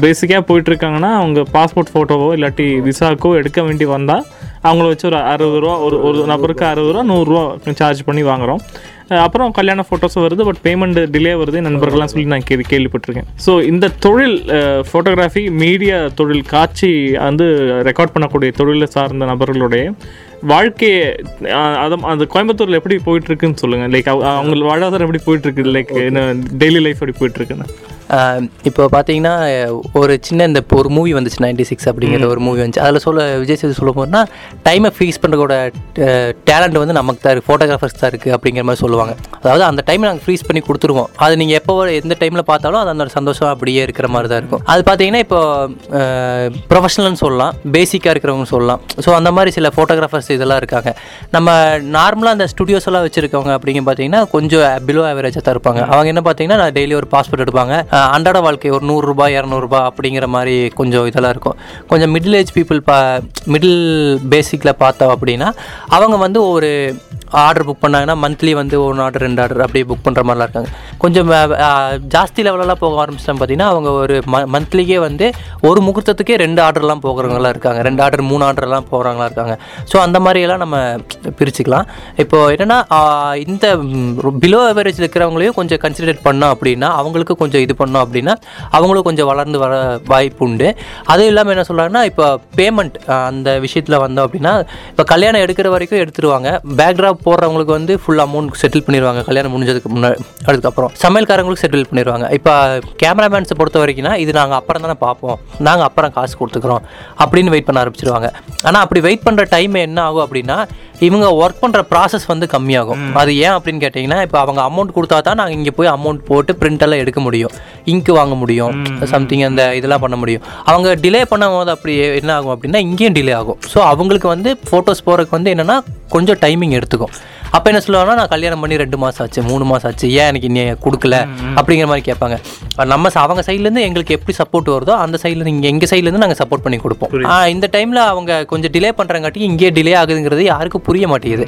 பேசிக்காக போயிட்டுருக்காங்கன்னா அவங்க பாஸ்போர்ட் ஃபோட்டோவோ இல்லாட்டி விசாக்கோ எடுக்க வேண்டி வந்தால் அவங்கள வச்சு ஒரு அறுபது ரூபா ஒரு ஒரு நபருக்கு அறுபது ரூபா நூறுரூவா சார்ஜ் பண்ணி வாங்குறோம். அஹ் அப்புறம் கல்யாண ஃபோட்டோஸும் வருது பட் பேமெண்ட் டிலே வருது நண்பர்கள்லாம் சொல்லி நான் கேள்வி கேள்விப்பட்டிருக்கேன். ஸோ இந்த தொழில் ஃபோட்டோகிராஃபி மீடியா தொழில் காட்சி வந்து ரெக்கார்ட் பண்ணக்கூடிய தொழிலை சார்ந்த நபர்களுடைய வாழ்க்கையை அது அந்த கோயம்புத்தூரில் எப்படி போயிட்டு இருக்குன்னு சொல்லுங்க. லைக் அவங்க வாழ்வாதாரம் எப்படி போயிட்டு இருக்கு? லைக் டெய்லி லைஃப் எப்படி போயிட்டு இருக்குன்னு. ஆஹ் இப்போ பார்த்தீங்கன்னா ஒரு சின்ன இந்த ஒரு மூவி வந்துச்சு நைன்டி சிக்ஸ் அப்படிங்கிற ஒரு மூவி வந்துச்சு. அதில் சொல்ல விஜய் சேது சொல்ல போனால் டைமை ஃபிக்ஸ் பண்ணுறதோட டேலண்ட் வந்து நமக்கு தான் இருக்குது ஃபோட்டோகிராஃபர்ஸ் தான் இருக்குது அப்படிங்கிற மாதிரி சொல்லுவாங்க. அதாவது அந்த டைமை நாங்கள் ஃப்ரீஸ் பண்ணி கொடுத்துருவோம். அது நீங்கள் எப்போ எந்த டைமில் பார்த்தாலும் அது அந்த சந்தோஷம் அப்படியே இருக்கிற மாதிரி தான் இருக்கும். அது பார்த்தீங்கன்னா இப்போ ப்ரொஃபஷனல்னு சொல்லலாம். பேசிக்காக இருக்கிறவங்க சொல்லலாம். ஸோ அந்த மாதிரி சில ஃபோட்டோகிராஃபர்ஸ் இதெல்லாம் இருக்காங்க. நம்ம நார்மலாக அந்த ஸ்டுடியோஸ் எல்லாம் வச்சுருக்கவங்க அப்படிங்க பார்த்தீங்கன்னா கொஞ்சம் பிலோ ஆவரேஜாக தான் இருப்பாங்க. அவங்க என்ன பார்த்தீங்கன்னா நான் டெய்லி ஒரு பாஸ்போர்ட் எடுப்பாங்க. அன்றாட வாழ்க்கை ஒரு நூறுரூபா இரநூறுபா அப்படிங்கிற மாதிரி கொஞ்சம் இதெல்லாம் இருக்கும். கொஞ்சம் மிடில் ஏஜ் பீப்புள் பா மிடில் பேசிக்கில் பார்த்தோம் அப்படின்னா அவங்க வந்து ஒரு ஆர்டர் புக் பண்ணாங்கன்னா மந்த்லி வந்து ஒன்று ஆர்டர் ரெண்டு ஆர்டர் அப்படியே புக் பண்ணுற மாதிரிலாம் இருக்காங்க. கொஞ்சம் ஜாஸ்தி லெவலெல்லாம் போக ஆரம்பிச்சிட்டோம் பார்த்தீங்கன்னா அவங்க ஒரு ம மந்த்லிக்கே வந்து ஒரு முகூர்த்தத்துக்கே ரெண்டு ஆர்டர்லாம் போகிறவங்களாம் இருக்காங்க. ரெண்டு ஆர்டர் மூணு ஆர்டர்லாம் போகிறவங்களா இருக்காங்க. ஸோ அந்த மாதிரியெல்லாம் நம்ம பிரிச்சுக்கலாம். இப்போது என்னென்னா இந்த பிலோ அவரேஜ் இருக்கிறவங்களையும் கொஞ்சம் கன்சிடர் பண்ணோம் அப்படின்னா அவங்களுக்கு கொஞ்சம் இது பண்ணோம் அப்படின்னா அவங்களும் கொஞ்சம் வளர்ந்து வர வாய்ப்பு உண்டு. அதுவும் இல்லாமல் என்ன சொல்கிறாங்கன்னா இப்போ பேமெண்ட் அந்த விஷயத்தில் வந்தோம் அப்படின்னா இப்போ கல்யாணம் எடுக்கிற வரைக்கும் எடுத்துருவாங்க. பேக்ராப் போடுறவங்களுக்கு வந்து ஃபுல் அமௌண்ட் செட்டில் பண்ணிடுவாங்க கல்யாணம் முடிஞ்சதுக்கு முன்னாடி அதுக்கப்புறம் சமையல்காரங்களுக்கு செட்டில் பண்ணிடுவாங்க இப்போ கேமராமேன்ஸை பொறுத்த வரைக்கும்னா இது நாங்கள் அப்புறம் தானே பார்ப்போம். நாங்கள் அப்புறம் காசு கொடுத்துக்குறோம். அப்படின்னு வெயிட் பண்ண ஆரம்பிச்சிருவாங்க. ஆனால் அப்படி வெயிட் பண்ணுற டைம் என்ன ஆகும் அப்படின்னா இவங்க ஒர்க் பண்ணுற ப்ராசஸ் வந்து கம்மியாகும். அது ஏன் அப்படின்னு கேட்டிங்கன்னா இப்போ அவங்க அமௌண்ட் கொடுத்தா தான் நாங்கள் இங்கே போய் அமௌண்ட் போட்டு print எல்லாம் எடுக்க முடியும். இங்கு வாங்க முடியும் சம்திங் அந்த இதெல்லாம் பண்ண முடியும். அவங்க டிலே பண்ணும் போது அப்படி என்ன ஆகும் அப்படின்னா இங்கேயும் டிலே ஆகும். ஸோ அவங்களுக்கு வந்து ஃபோட்டோஸ் போகிறதுக்கு வந்து என்னென்னா கொஞ்சம் டைமிங் எடுத்துக்கும். அப்போ என்ன சொல்லுவாங்கன்னா நான் கல்யாணம் பண்ணி ரெண்டு மாதம் ஆச்சு மூணு மாதம் ஆச்சு. ஏன் எனக்கு இன்னும் கொடுக்கல? அப்படிங்கிற மாதிரி கேட்பாங்க. நம்ம அவங்க சைட்லேருந்து எங்களுக்கு எப்படி சப்போர்ட் வருதோ அந்த சைட்லேருந்து இங்கே எங்கள் சைட்லேருந்து நாங்கள் சப்போர்ட் பண்ணி கொடுப்போம். இந்த டைமில் அவங்க கொஞ்சம் டிலே பண்ணுறங்காட்டி இங்கேயே டிலே ஆகுதுங்கிறது யாருக்கும் புரிய மாட்டேங்குது.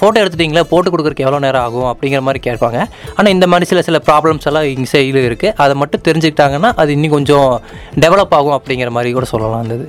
ஃபோட்டோ எடுத்துட்டீங்களா? போட்டு கொடுக்குறதுக்கு எவ்வளோ நேரம் ஆகும்? அப்படிங்கிற மாதிரி கேட்பாங்க. ஆனால் இந்த மாதிரி சில சில ப்ராப்ளம்ஸ் எல்லாம் இங்கே சைடில் இருக்குது அதை மட்டும் தெரிஞ்சுக்கிட்டாங்கன்னா அது இன்னும் கொஞ்சம் டெவலப் ஆகும் அப்படிங்கிற மாதிரி கூட சொல்லலாம் இது.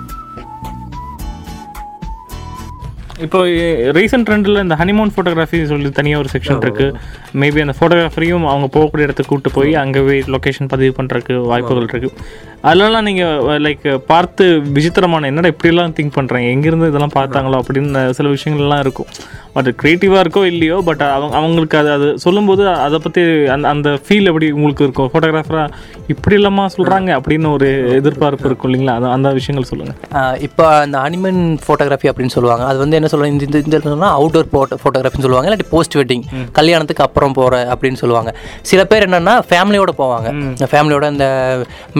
இப்போ ரீசெண்ட் ட்ரெண்டில் இந்த ஹனிமூன் ஃபோட்டோகிராஃபி சொல்லி தனியாக ஒரு செக்ஷன் இருக்கு. மேபி அந்த ஃபோட்டோகிராஃபரையும் அவங்க போகக்கூடிய இடத்துக்கு கூட்டு போய் அங்கே போய் லொக்கேஷன் பதிவு பண்ணுறதுக்கு வாய்ப்புகள் இருக்கு. அதெல்லாம் நீங்கள் லைக் பார்த்து விசித்திரமான என்னடா இப்படியெல்லாம் திங்க் பண்ணுறேன் எங்கேருந்து இதெல்லாம் பார்த்தாங்களோ அப்படின்னு சில விஷயங்கள்லாம் இருக்கும். பட் க்ரியேட்டிவாக இருக்கோ இல்லையோ பட் அவங்க அவங்களுக்கு அது அது சொல்லும்போது அதை பற்றி அந்த அந்த ஃபீல் எப்படி உங்களுக்கு இருக்கும்? ஃபோட்டோகிராஃபராக இப்படி இல்லாமா சொல்கிறாங்க அப்படின்னு ஒரு எதிர்பார்ப்பு இருக்கும் இல்லைங்களா? அது அந்த விஷயங்கள் சொல்லுங்கள் இப்போ அந்த அனிமன் ஃபோட்டோகிராஃபி அப்படின்னு சொல்லுவாங்க. அது வந்து என்ன சொல்லுவாங்க. இந்த இந்த சொன்னால் அவுட்டோர் ஃபோட்டோ ஃபோட்டோகிராஃபின்னு சொல்லுவாங்க. இல்லாட்டி போஸ்ட் வெட்டிங் கல்யாணத்துக்கு அப்புறம் போகிற அப்படின்னு சொல்லுவாங்க. சில பேர் என்னென்னா ஃபேமிலியோட போவாங்க. ஃபேமிலியோட இந்த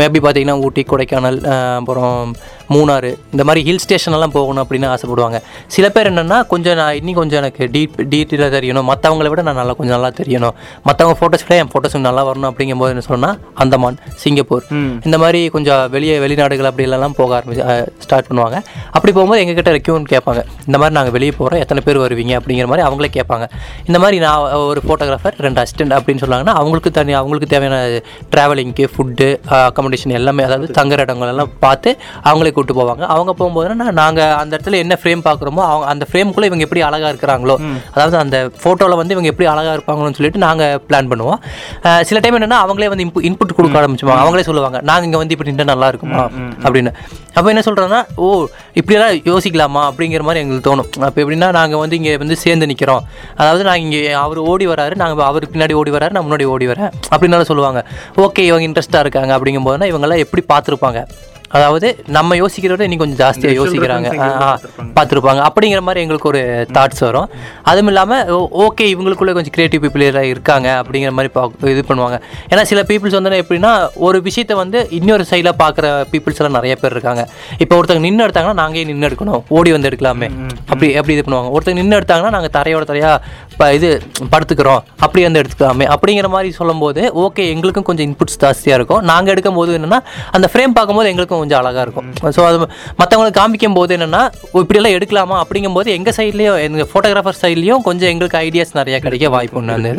மேபி பார்த்தீங்கன்னா ஊட்டி கொடைக்கானல் அப்புறம் மூணாறு இந்த மாதிரி ஹில் ஸ்டேஷன் எல்லாம் போகணும் அப்படின்னு ஆசைப்படுவாங்க. சில பேர் என்னென்னா கொஞ்சம் நான் இன்னும் கொஞ்சம் எனக்கு டீப் டீட்டெயிலாக தெரியணும். மற்றவங்கள விட நான் நல்லா கொஞ்சம் நல்லா தெரியணும். மற்றவங்க ஃபோட்டோஸ் விட என் ஃபோட்டோஸ் நல்லா வரணும் அப்படிங்கும்போது என்ன சொன்னால் அந்தமான் சிங்கப்பூர். இந்த மாதிரி கொஞ்சம் வெளியே வெளிநாடுகள் அப்படி எல்லாம் போக ஆரம்பிச்சு ஸ்டார்ட் பண்ணுவாங்க. அப்படி போகும்போது எங்ககிட்ட ரெக்யூன் கேட்பாங்க. இந்த மாதிரி நாங்கள் வெளியே போகிறோம் எத்தனை பேர் வருவீங்க அப்படிங்கிற மாதிரி அவங்களே கேட்பாங்க. இந்த மாதிரி நான் ஒரு ஃபோட்டோகிராஃபர் ரெண்டு அசிஸ்டன்ட் அப்படின்னு சொன்னாங்கன்னா அவங்களுக்கு தனி அவங்களுக்கு தேவையான ட்ராவலிங்க்கு ஃபுட்டு அக்காமடேஷன் எல்லாமே அதாவது தங்குற இடங்கள் எல்லாம் பார்த்து அவங்களே கூப்பிட்டு போவாங்க. அவங்க போகும்போதுன்னா நாங்கள் அந்த இடத்துல என்ன ஃப்ரேம் பார்க்குறோமோ அவங்க அந்த ஃப்ரேம்குள்ளே இவங்க எப்படி அழகாக இருக்கிறாங்களோ அதாவது அந்த ஃபோட்டோவில் வந்து இவங்க எப்படி அழகாக இருப்பாங்களோன்னு சொல்லிட்டு நாங்கள் பிளான் பண்ணுவோம். சில டைம் என்னன்னா அவங்களே வந்து இன்பு இன்புட் கொடுக்க ஆரம்பிச்சுவாங்க அவங்களே சொல்லுவாங்க நாங்கள் இங்கே வந்து இப்படி நின்றா நல்லா இருக்குமா? அப்படின்னு. அப்போ என்ன சொல்கிறோன்னா ஓ இப்படியெல்லாம் யோசிக்கலாமா? அப்படிங்கிற மாதிரி எங்களுக்கு தோணும். அப்போ எப்படின்னா நாங்கள் வந்து இங்கே வந்து சேர்ந்து நிற்கிறோம் அதாவது நாங்கள் இங்கே அவர் ஓடி வராரு நாங்கள் அவர் பின்னாடி ஓடி வராரு நான் முன்னாடி ஓடி வரேன் அப்படின்னாலும் சொல்லுவாங்க. ஓகே இவங்க இன்ட்ரெஸ்ட்டாக இருக்காங்க. அப்படிங்கும்போதுனா இவங்கெல்லாம் எப்படி பார்த்துருப்பாங்க? அதாவது நம்ம யோசிக்கிறத இன்னும் கொஞ்சம் ஜாஸ்தியாக யோசிக்கிறாங்க. பார்த்துருப்பாங்க. அப்படிங்கிற மாதிரி எங்களுக்கு ஒரு தாட்ஸ் வரும். அதுவும் இல்லாமல் ஓகே இவங்களுக்குள்ள கொஞ்சம் கிரியேட்டிவ் பீப்புள் இருக்காங்க அப்படிங்கிற மாதிரி பா இது பண்ணுவாங்க. ஏன்னா சில பீப்புள்ஸ் வந்து எப்படின்னா ஒரு விஷயத்தை வந்து இன்னொரு சைடில் பார்க்குற பீப்புள்ஸ் எல்லாம் நிறைய பேர் இருக்காங்க. இப்போ ஒருத்தங்க நின்று எடுத்தாங்கன்னா நாங்களே நின்று எடுக்கணும்? ஓடி வந்து எடுக்கலாமே. அப்படி எப்படி இது பண்ணுவாங்க. ஒருத்தங்க நின்று எடுத்தாங்கன்னா நாங்கள் தரையோட தரையாக இப்போ இது படுத்துக்கிறோம். அப்படி வந்து எடுத்துக்கலாமே. அப்படிங்கிற மாதிரி சொல்லும்போது ஓகே எங்களுக்கும் கொஞ்சம் இன்புட்ஸ் ஜாஸ்தியாக இருக்கும். நாங்கள் எடுக்கும் போது என்னென்னா அந்த ஃப்ரேம் பார்க்கும்போது எங்களுக்கும் கொஞ்சம் அழகாக இருக்கும். ஸோ அது மற்றவங்களுக்கு காமிக்கும் போது என்னென்னா இப்படியெல்லாம் எடுக்கலாமா? அப்படிங்கும்போது எங்கள் சைட்லேயும் எங்கள் ஃபோட்டோகிராஃபர் சைட்லேயும் கொஞ்சம் எங்களுக்கு ஐடியாஸ் நிறைய கிடைக்க வாய்ப்பு இது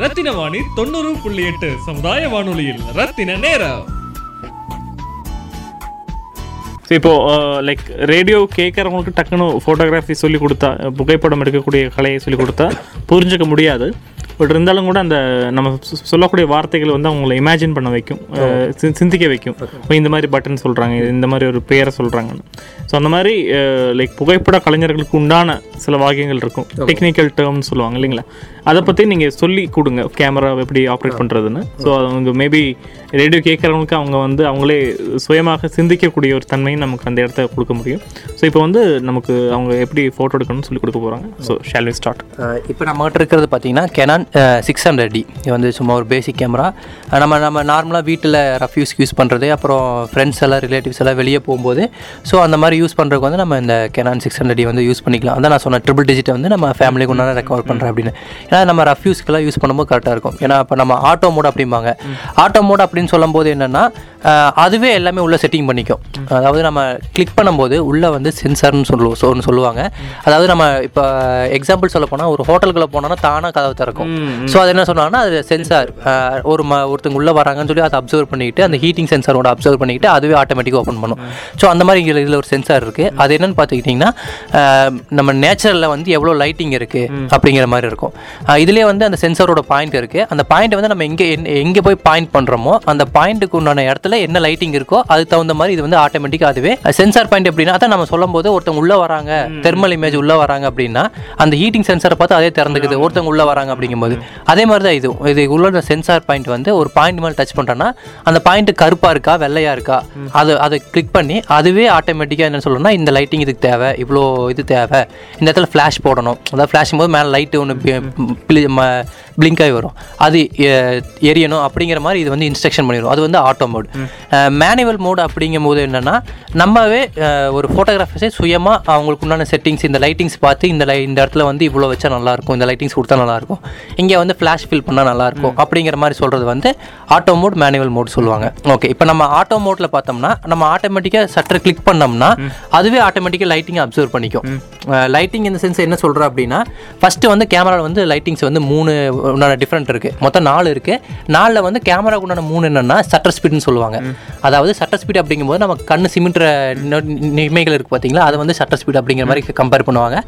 ரத்தின வாணி தொண்ணூறு புள்ளி எட்டு சமுதாய வானொலியில் ரத்தின நேரம். ஸோ இப்போது லைக் ரேடியோ கேட்குறவங்களுக்கு டக்குன்னு ஃபோட்டோகிராஃபி சொல்லி கொடுத்தா புகைப்படம் எடுக்கக்கூடிய கலையை சொல்லி கொடுத்தா புரிஞ்சுக்க முடியாது. பட் இருந்தாலும் கூட அந்த நம்ம சொல்லக்கூடிய வார்த்தைகள் வந்து அவங்கள இமேஜின் பண்ண வைக்கும். சிந்திக்க வைக்கும். இந்த மாதிரி பட்டன் சொல்கிறாங்க இந்த மாதிரி ஒரு பேரை சொல்கிறாங்கன்னு ஸோ அந்த மாதிரி லைக் புகைப்பட கலைஞர்களுக்கு உண்டான சில வாக்கியங்கள் இருக்கும். டெக்னிக்கல் டேர்ம்னு சொல்லுவாங்க இல்லைங்களா? அதை பற்றி நீங்கள் சொல்லி கொடுங்க கேமரா எப்படி ஆப்ரேட் பண்ணுறதுன்னு ஸோ அவங்க மேபி ரேடியோ கேட்குறவங்களுக்கு அவங்க வந்து அவங்களே சுயமாக சிந்திக்கக்கூடிய ஒரு தன்மையும் நமக்கு அந்த இடத்த கொடுக்க முடியும். ஸோ இப்போ வந்து நமக்கு அவங்க எப்படி ஃபோட்டோ எடுக்கணும்னு சொல்லி கொடுக்க போகிறாங்க ஸோ ஷால் வி ஸ்டார்ட் இப்போ நம்மகிட்ட இருக்கிறது பார்த்தீங்கன்னா கெனான் சிக்ஸ் ஹண்ட்ரட் டி இது வந்து சும்மா ஒரு பேசிக் கேமரா நம்ம நம்ம நார்மலாக வீட்டில் ரஃப் யூஸ்க்கு யூஸ் பண்ணுறது அப்புறம் ஃப்ரெண்ட்ஸ் எல்லாம் ரிலேட்டிவ்ஸ் எல்லாம் வெளியே போகும்போது ஸோ அந்த மாதிரி யூஸ் பண்ணுறதுக்கு வந்து நம்ம இந்த கெனான் சிக்ஸ் ஹண்ட்ரட் டி வந்து யூஸ் பண்ணிக்கலாம். அதான் நான் சொன்ன ட்ரிபிள் டிஜிட்டை வந்து நம்ம ஃபேமிலிக்கு உண்டான ரெக்கவர் பண்ணுறேன் அப்படின்னு. ஏன்னா நம்ம ரஃப் யூஸ்க்கெல்லாம் யூஸ் பண்ணும்போது கரெக்டாக இருக்கும். ஏன்னா இப்போ நம்ம ஆட்டோ மோட் அப்படிம்பாங்க. ஆட்டோ மோட் அப்படின்னு சொல்லும்போது என்னென்னா அதுவே எல்லாமே உள்ள செட்டிங் பண்ணிக்கும். அதாவது நம்ம கிளிக் பண்ணும்போது உள்ளே வந்து சென்சார்னு சொல்லுவோம் ஸோ ஒன்று சொல்லுவாங்க. அதாவது நம்ம இப்போ எக்ஸாம்பிள் சொல்ல போனால் ஒரு ஹோட்டலுக்குள்ள போனோம்னா தானாக கதவு திறக்கும். ஸோ அது என்ன சொன்னாங்கன்னா அது சென்சார் ஒரு ம ஒருத்தங்க உள்ளே வராங்கன்னு சொல்லி அதை அப்சர்வ் பண்ணிக்கிட்டு அந்த ஹீட்டிங் சென்சாரோட அப்சர்வ் பண்ணிக்கிட்டு அதுவே ஆட்டோமேட்டிக்காக ஓப்பன் பண்ணும். ஸோ அந்த மாதிரி இதில் இதில் ஒரு சென்சார் இருக்குது அது என்னன்னு பார்த்துக்கிட்டிங்கன்னா நம்ம நேச்சுரலில் வந்து எவ்வளோ லைட்டிங் இருக்குது அப்படிங்கிற மாதிரி இருக்கும். இதுலேயே வந்து அந்த சென்சாரோட பாயிண்ட் இருக்குது அந்த பாயிண்ட் வந்து நம்ம எங்கே எங்கே போய் பாயிண்ட் பண்ணுறோமோ அந்த பாயிண்ட்டுக்கு உண்டான இடத்துல என்ன லைட்டிங் இருக்கோ அதுக்கு தகுந்த மாதிரி இது வந்து ஆட்டோமேட்டிக்காக அதுவே சென்சார் பாயிண்ட் எப்படின்னா அதான் நம்ம சொல்லும்போது ஒருத்தவங்க உள்ளே வராங்க தெர்மல் இமேஜ் உள்ளே வராங்க அப்படின்னா அந்த ஹீட்டிங் சென்சாரை பார்த்து அதே திறந்துக்குது ஒருத்தவங்க உள்ளே வராங்க அப்படிங்கும்போது. அதே மாதிரி தான் இது. இது உள்ள சென்சார் பாயிண்ட் வந்து ஒரு பாயிண்ட் மேலே டச் பண்ணுறோன்னா அந்த பாயிண்ட் கருப்பாக இருக்கா வெள்ளையா இருக்கா அது அதை கிளிக் பண்ணி அதுவே ஆட்டோமேட்டிக்காக என்ன சொல்லணும்னா இந்த லைட்டிங் இதுக்கு தேவை இவ்வளோ இது தேவை. இந்த இடத்துல ஃப்ளாஷ் போடணும். அதாவது ஃப்ளாஷும் போது மேலே லைட்டு ஒன்று பிளிங்க் ஆகி வரும். அது எரியணும் அப்படிங்கிற மாதிரி இது வந்து இன்ஸ்ட்ரக்ஷன் பண்ணிடும். அது வந்து ஆட்டோ மோட் மேனுவல் மோட் அப்படிங்கும் போது என்னென்னா நம்மவே ஒரு ஃபோட்டோகிராஃபர்ஸே சுயமாக அவங்களுக்கு உண்டான செட்டிங்ஸ் இந்த லைட்டிங்ஸ் பார்த்து இந்த லை இந்த இடத்துல வந்து இவ்வளோ வச்சா நல்லாயிருக்கும் இந்த லைட்டிங்ஸ் கொடுத்தா நல்லாயிருக்கும் இங்கே வந்து ஃப்ளாஷ் ஃபில் பண்ணால் நல்லாயிருக்கும் அப்படிங்கிற மாதிரி சொல்கிறது வந்து ஆட்டோ மோட் மேனுவல் மோட் சொல்லுவாங்க. ஓகே இப்போ நம்ம ஆட்டோ மோட்டில் பார்த்தோம்னா நம்ம ஆட்டோமேட்டிக்காக சட்டர் கிளிக் பண்ணோம்னா அதுவே ஆட்டோமேட்டிக்காக லைட்டிங்கை அப்சர்வ் பண்ணிக்கும். லைட்டிங் இந்த சென்ஸ் என்ன சொல்கிறோம் அப்படின்னா ஃபஸ்ட்டு வந்து கேமராவில் வந்து லைட்டிங்ஸ் வந்து மூணு உண்டான டிஃப்ரெண்ட் இருக்குது மொத்தம் நாலு இருக்குது நாலில் வந்து கேமராவுக்கு உண்டான மூணு என்னென்னா சட்டர் ஸ்பீடுன்னு சொல்லுவாங்க. அதாவது சட்டர் ஸ்பீட் அப்படிங்கும்போது நம்ம கண்ணு சிமிட்டுற நொ- நிமைகள் இருக்குது பார்த்தீங்களா அது வந்து சட்டர் ஸ்பீட் அப்படிங்கிற மாதிரி கம்பேர் பண்ணுவாங்க.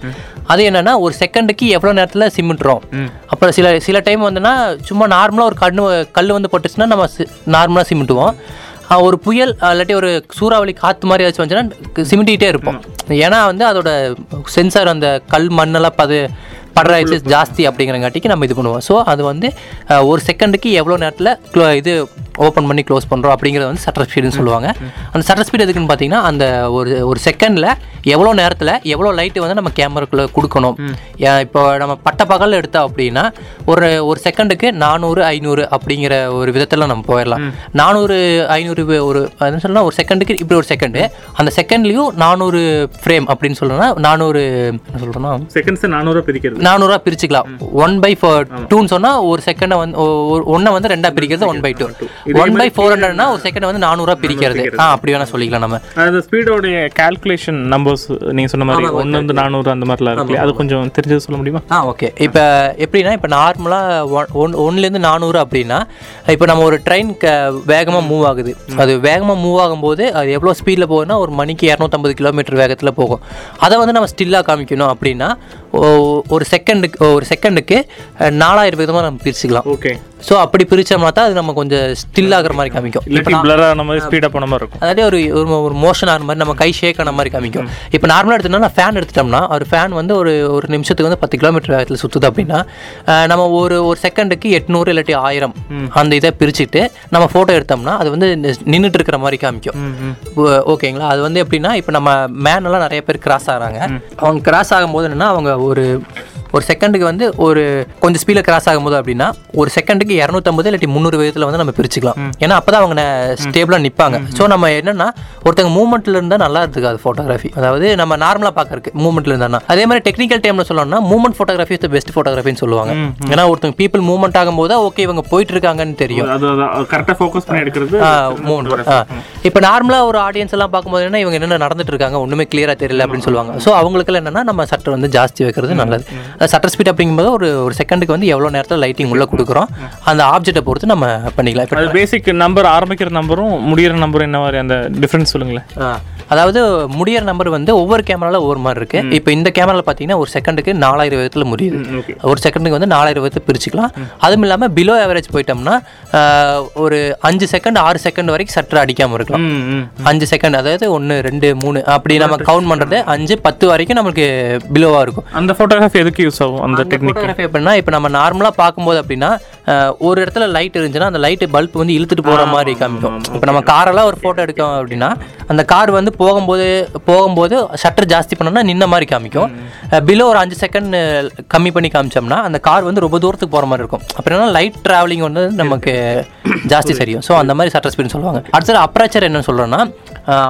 அது என்னென்னா ஒரு செகண்டுக்கு எவ்வளோ நேரத்தில் சிமிட்டுறோம் அப்புறம் சில சில டைம் வந்துன்னா சும்மா நார்மலாக ஒரு கண்ணு கல் வந்து பட்டுச்சுன்னா நம்ம நார்மலாக சிமிட்டுவோம். ஒரு புயல் இல்லாட்டி ஒரு சூறாவளி காற்று மாதிரி ஏதாச்சும் வந்துச்சுன்னா சிமிட்டிகிட்டே இருப்போம். ஏன்னா வந்து அதோட சென்சார் அந்த கல் மண்ணெல்லாம் பது படுற இது ஜாஸ்தி அப்படிங்கிறங்காட்டிக்கு நம்ம இது பண்ணுவோம். ஸோ அது வந்து ஒரு செகண்டுக்கு எவ்வளோ நேரத்தில் க்ளோ இது ஓப்பன் பண்ணி க்ளோஸ் பண்ணுறோம் அப்படிங்கிறது வந்து சட்டர் ஸ்பீடுன்னு சொல்லுவாங்க. அந்த சட்டர் ஸ்பீடு எதுக்குன்னு பார்த்தீங்கன்னா அந்த ஒரு ஒரு செகண்டில் எவ்வளோ நேரத்தில் எவ்வளோ லைட்டு வந்து நம்ம கேமராக்குள்ளே கொடுக்கணும். இப்போ நம்ம பட்ட பகலில் எடுத்தோம் அப்படின்னா ஒரு ஒரு செகண்டுக்கு நானூறு ஐநூறு அப்படிங்கிற ஒரு விதத்தில் நம்ம போயிடலாம். நானூறு ஐநூறு ஒரு என்ன சொல்லலாம் ஒரு செகண்டுக்கு இப்படி ஒரு செகண்டு அந்த செகண்ட்லேயும் நானூறு ஃப்ரேம் அப்படின்னு சொல்லணும்னா நானூறு என்ன சொல்கிறோன்னா செகண்ட்ஸ் நானூறுரூவா பிரிக்கிறது. நானூறுரூவா பிரிச்சுக்கலாம். ஒன் பை ஃபோர் டூன்னு சொன்னால் ஒரு செகண்டை வந்து ஒன்றை வந்து ரெண்டாக பிரிக்கிறது one by two one by four ஹண்ட்ரட்னா ஒரு செகண்டை வந்து நானூறுரூவா பிரிக்கிறது. ஆ அப்படி வேணால் சொல்லிக்கலாம் நம்ம. அந்த ஸ்பீடோடைய கால்குலேஷன் நம்பர்ஸ் நீங்கள் சொன்ன மாதிரி ஒன்று வந்து நானூறு அந்த மாதிரிலாம் இருக்கு அது கொஞ்சம் தெரிஞ்சது சொல்ல முடியுமா? ஆ ஓகே இப்போ எப்படின்னா இப்போ நார்மலாக ஒன் ஒன்லேருந்து நானூறு அப்படின்னா இப்போ நம்ம ஒரு ட்ரெயின் க வேகமாக மூவ் ஆகுது. அது வேகமாக மூவ் ஆகும்போது அது எவ்வளோ ஸ்பீடில் போகுதுன்னா ஒரு மணிக்கு இரநூத்தம்பது கிலோமீட்டர் வேகத்தில் போகும். அதை வந்து நம்ம ஸ்டில்லாக காமிக்கணும் அப்படின்னா ஒரு செகண்டுக்கு ஒரு செகண்டுக்கு நாலாயிரம் விதமாக நம்ம பிரிச்சுக்கலாம். ஓகே. ஸோ அப்படி பிரிச்சோம்னா தான் அது நம்ம கொஞ்சம் ஸ்டில் ஆகிற மாதிரி காமிக்கும். ஆன மாதிரி ஸ்பீடாக போன மாதிரி இருக்கும். அதாவது ஒரு ஒரு மோஷன் ஆகிற மாதிரி நம்ம கை ஷேக் ஆன மாதிரி காமிக்கும். இப்போ நார்மலாக எடுத்தோம்னா ஃபேன் எடுத்துட்டோம்னா ஒரு ஃபேன் வந்து ஒரு ஒரு நிமிஷத்துக்கு வந்து பத்து கிலோமீட்டர் வேகத்தில் சுற்றுது அப்படின்னா நம்ம ஒரு ஒரு செகண்டுக்கு எட்நூறு இல்லாட்டி ஆயிரம் அந்த இதை பிரிச்சுட்டு நம்ம ஃபோட்டோ எடுத்தோம்னா அது வந்து நின்றுட்டு இருக்கிற மாதிரி காமிக்கும். ஓகேங்களா? அது வந்து எப்படின்னா இப்போ நம்ம மேனெல்லாம் நிறைய பேர் கிராஸ் ஆகுறாங்க. அவங்க கிராஸ் ஆகும்போது என்னன்னா அவங்க ஒரு ஒரு செகண்டுக்கு வந்து ஒரு கொஞ்சம் ஸ்பீடில் கிராஸ் ஆகும்போது அப்படின்னா ஒரு செகண்டுக்கு இரநூத்தம்பது இல்லாட்டி முந்நூறு விதத்தில் வந்து நம்ம பிரிச்சுக்கலாம். ஏன்னா அப்போ தான் அவங்க ஸ்டேபிளாக நிற்பாங்க ஸோ நம்ம என்னன்னா ஒருத்தங்க மூவ்மெண்ட்டில் இருந்தால் நல்லா இருக்குது அது ஃபோட்டோகிராஃபி அதாவது நம்ம நார்மலாக பார்க்கறக்கு மூவ்மெண்ட்டில் இருந்தானா அதே மாதிரி டெக்னிக்கல் டைமில் சொல்லணும்னா மூவ்மெண்ட் ஃபோட்டோகிராஃபி இஸ் பெஸ்ட் ஃபோட்டோகிராஃபின்னு சொல்லுவாங்க. ஏன்னா ஒருத்தங்க பீப்புள் மூவ்மெண்ட் ஆகும்போது ஓகே இவங்க போயிட்டு இருக்காங்கன்னு தெரியும் கரெக்டாக ஃபோக்கஸ் பண்ணி எடுக்கிறது இப்போ நார்மலாக ஒரு ஆடியன்ஸ் எல்லாம் பார்க்கும்போது என்ன இவங்க என்ன நடந்துட்டு இருக்காங்க ஒன்றுமே கிளியராக தெரியல அப்படின்னு சொல்லுவாங்க. ஸோ அவங்களுக்குலாம் என்னன்னா நம்ம சட்டை வந்து ஜாஸ்தி வைக்கிறது நல்லது. சட்டர் ஸ்பீட் அப்படிங்கும்போது ஒரு ஒரு செகண்டுக்கு வந்து எவ்வளோ நேரத்தில் லைட்டிங் உள்ளே கொடுக்குறோம்? அந்த ஆப்ஜெக்ட்டை பொறுத்து நம்ம பண்ணிக்கலாம். இப்போ பேசிக் நம்பர் ஆரம்பிக்கிற நம்பரும் முடியிற நம்பரும் என்ன மாதிரி அந்த டிஃப்ரென்ஸ் சொல்லுங்களேன். அதாவது முடியிற நம்பர் வந்து ஒவ்வொரு கேமரால ஒவ்வொரு மாதிரி இருக்கு. இப்போ இந்த கேமரால பார்த்தீங்கன்னா ஒரு செகண்டுக்கு நாலாயிரம் விதத்தில் முடியுது. ஒரு செகண்டுக்கு வந்து நாலாயிரம் விதத்தை பிரிச்சுக்கலாம். அதுவும் இல்லாமல் பிலோ ஆவரேஜ் போயிட்டோம்னா ஒரு அஞ்சு செகண்ட் ஆறு செகண்ட் வரைக்கும் சட்டர் அடிக்காமல் இருக்கலாம். அஞ்சு செகண்ட் அதாவது ஒன்று ரெண்டு மூணு அப்படி நம்ம கவுண்ட் பண்ணுறது அஞ்சு பத்து வரைக்கும் நமக்கு பிலோவாக இருக்கும். அந்த ஃபோட்டோகிராஃபி எதுக்கு யூஸ் ஆகும் அந்த டெக்னிக் எப்படின்னா இப்போ நம்ம நார்மலாக பார்க்கும்போது அப்படின்னா ஒரு இடத்துல லைட் இருந்துச்சுன்னா அந்த லைட்டு பல்ப் வந்து இழுத்துட்டு போகிற மாதிரி காமிக்கும். இப்போ நம்ம காரெல்லாம் ஒரு ஃபோட்டோ எடுக்கோம் அப்படின்னா அந்த கார் வந்து போகும்போது போகும்போது ஷட்டர் ஜாஸ்தி பண்ணோம்னா நின்ன மாதிரி காமிக்கும். பிலோ ஒரு அஞ்சு செகண்ட் கம்மி பண்ணி காமிச்சோம்னா அந்த கார் வந்து ரொம்ப தூரத்துக்கு போகிற மாதிரி இருக்கும். அப்படின்னா லைட் ட்ராவலிங் வந்து நமக்கு ஜாஸ்தி சரியும் ஸோ அந்த மாதிரி ஷட்டர் ஸ்பீட்னு சொல்லுவாங்க. அடுத்தது அப்ராச்சர் என்ன சொல்கிறோன்னா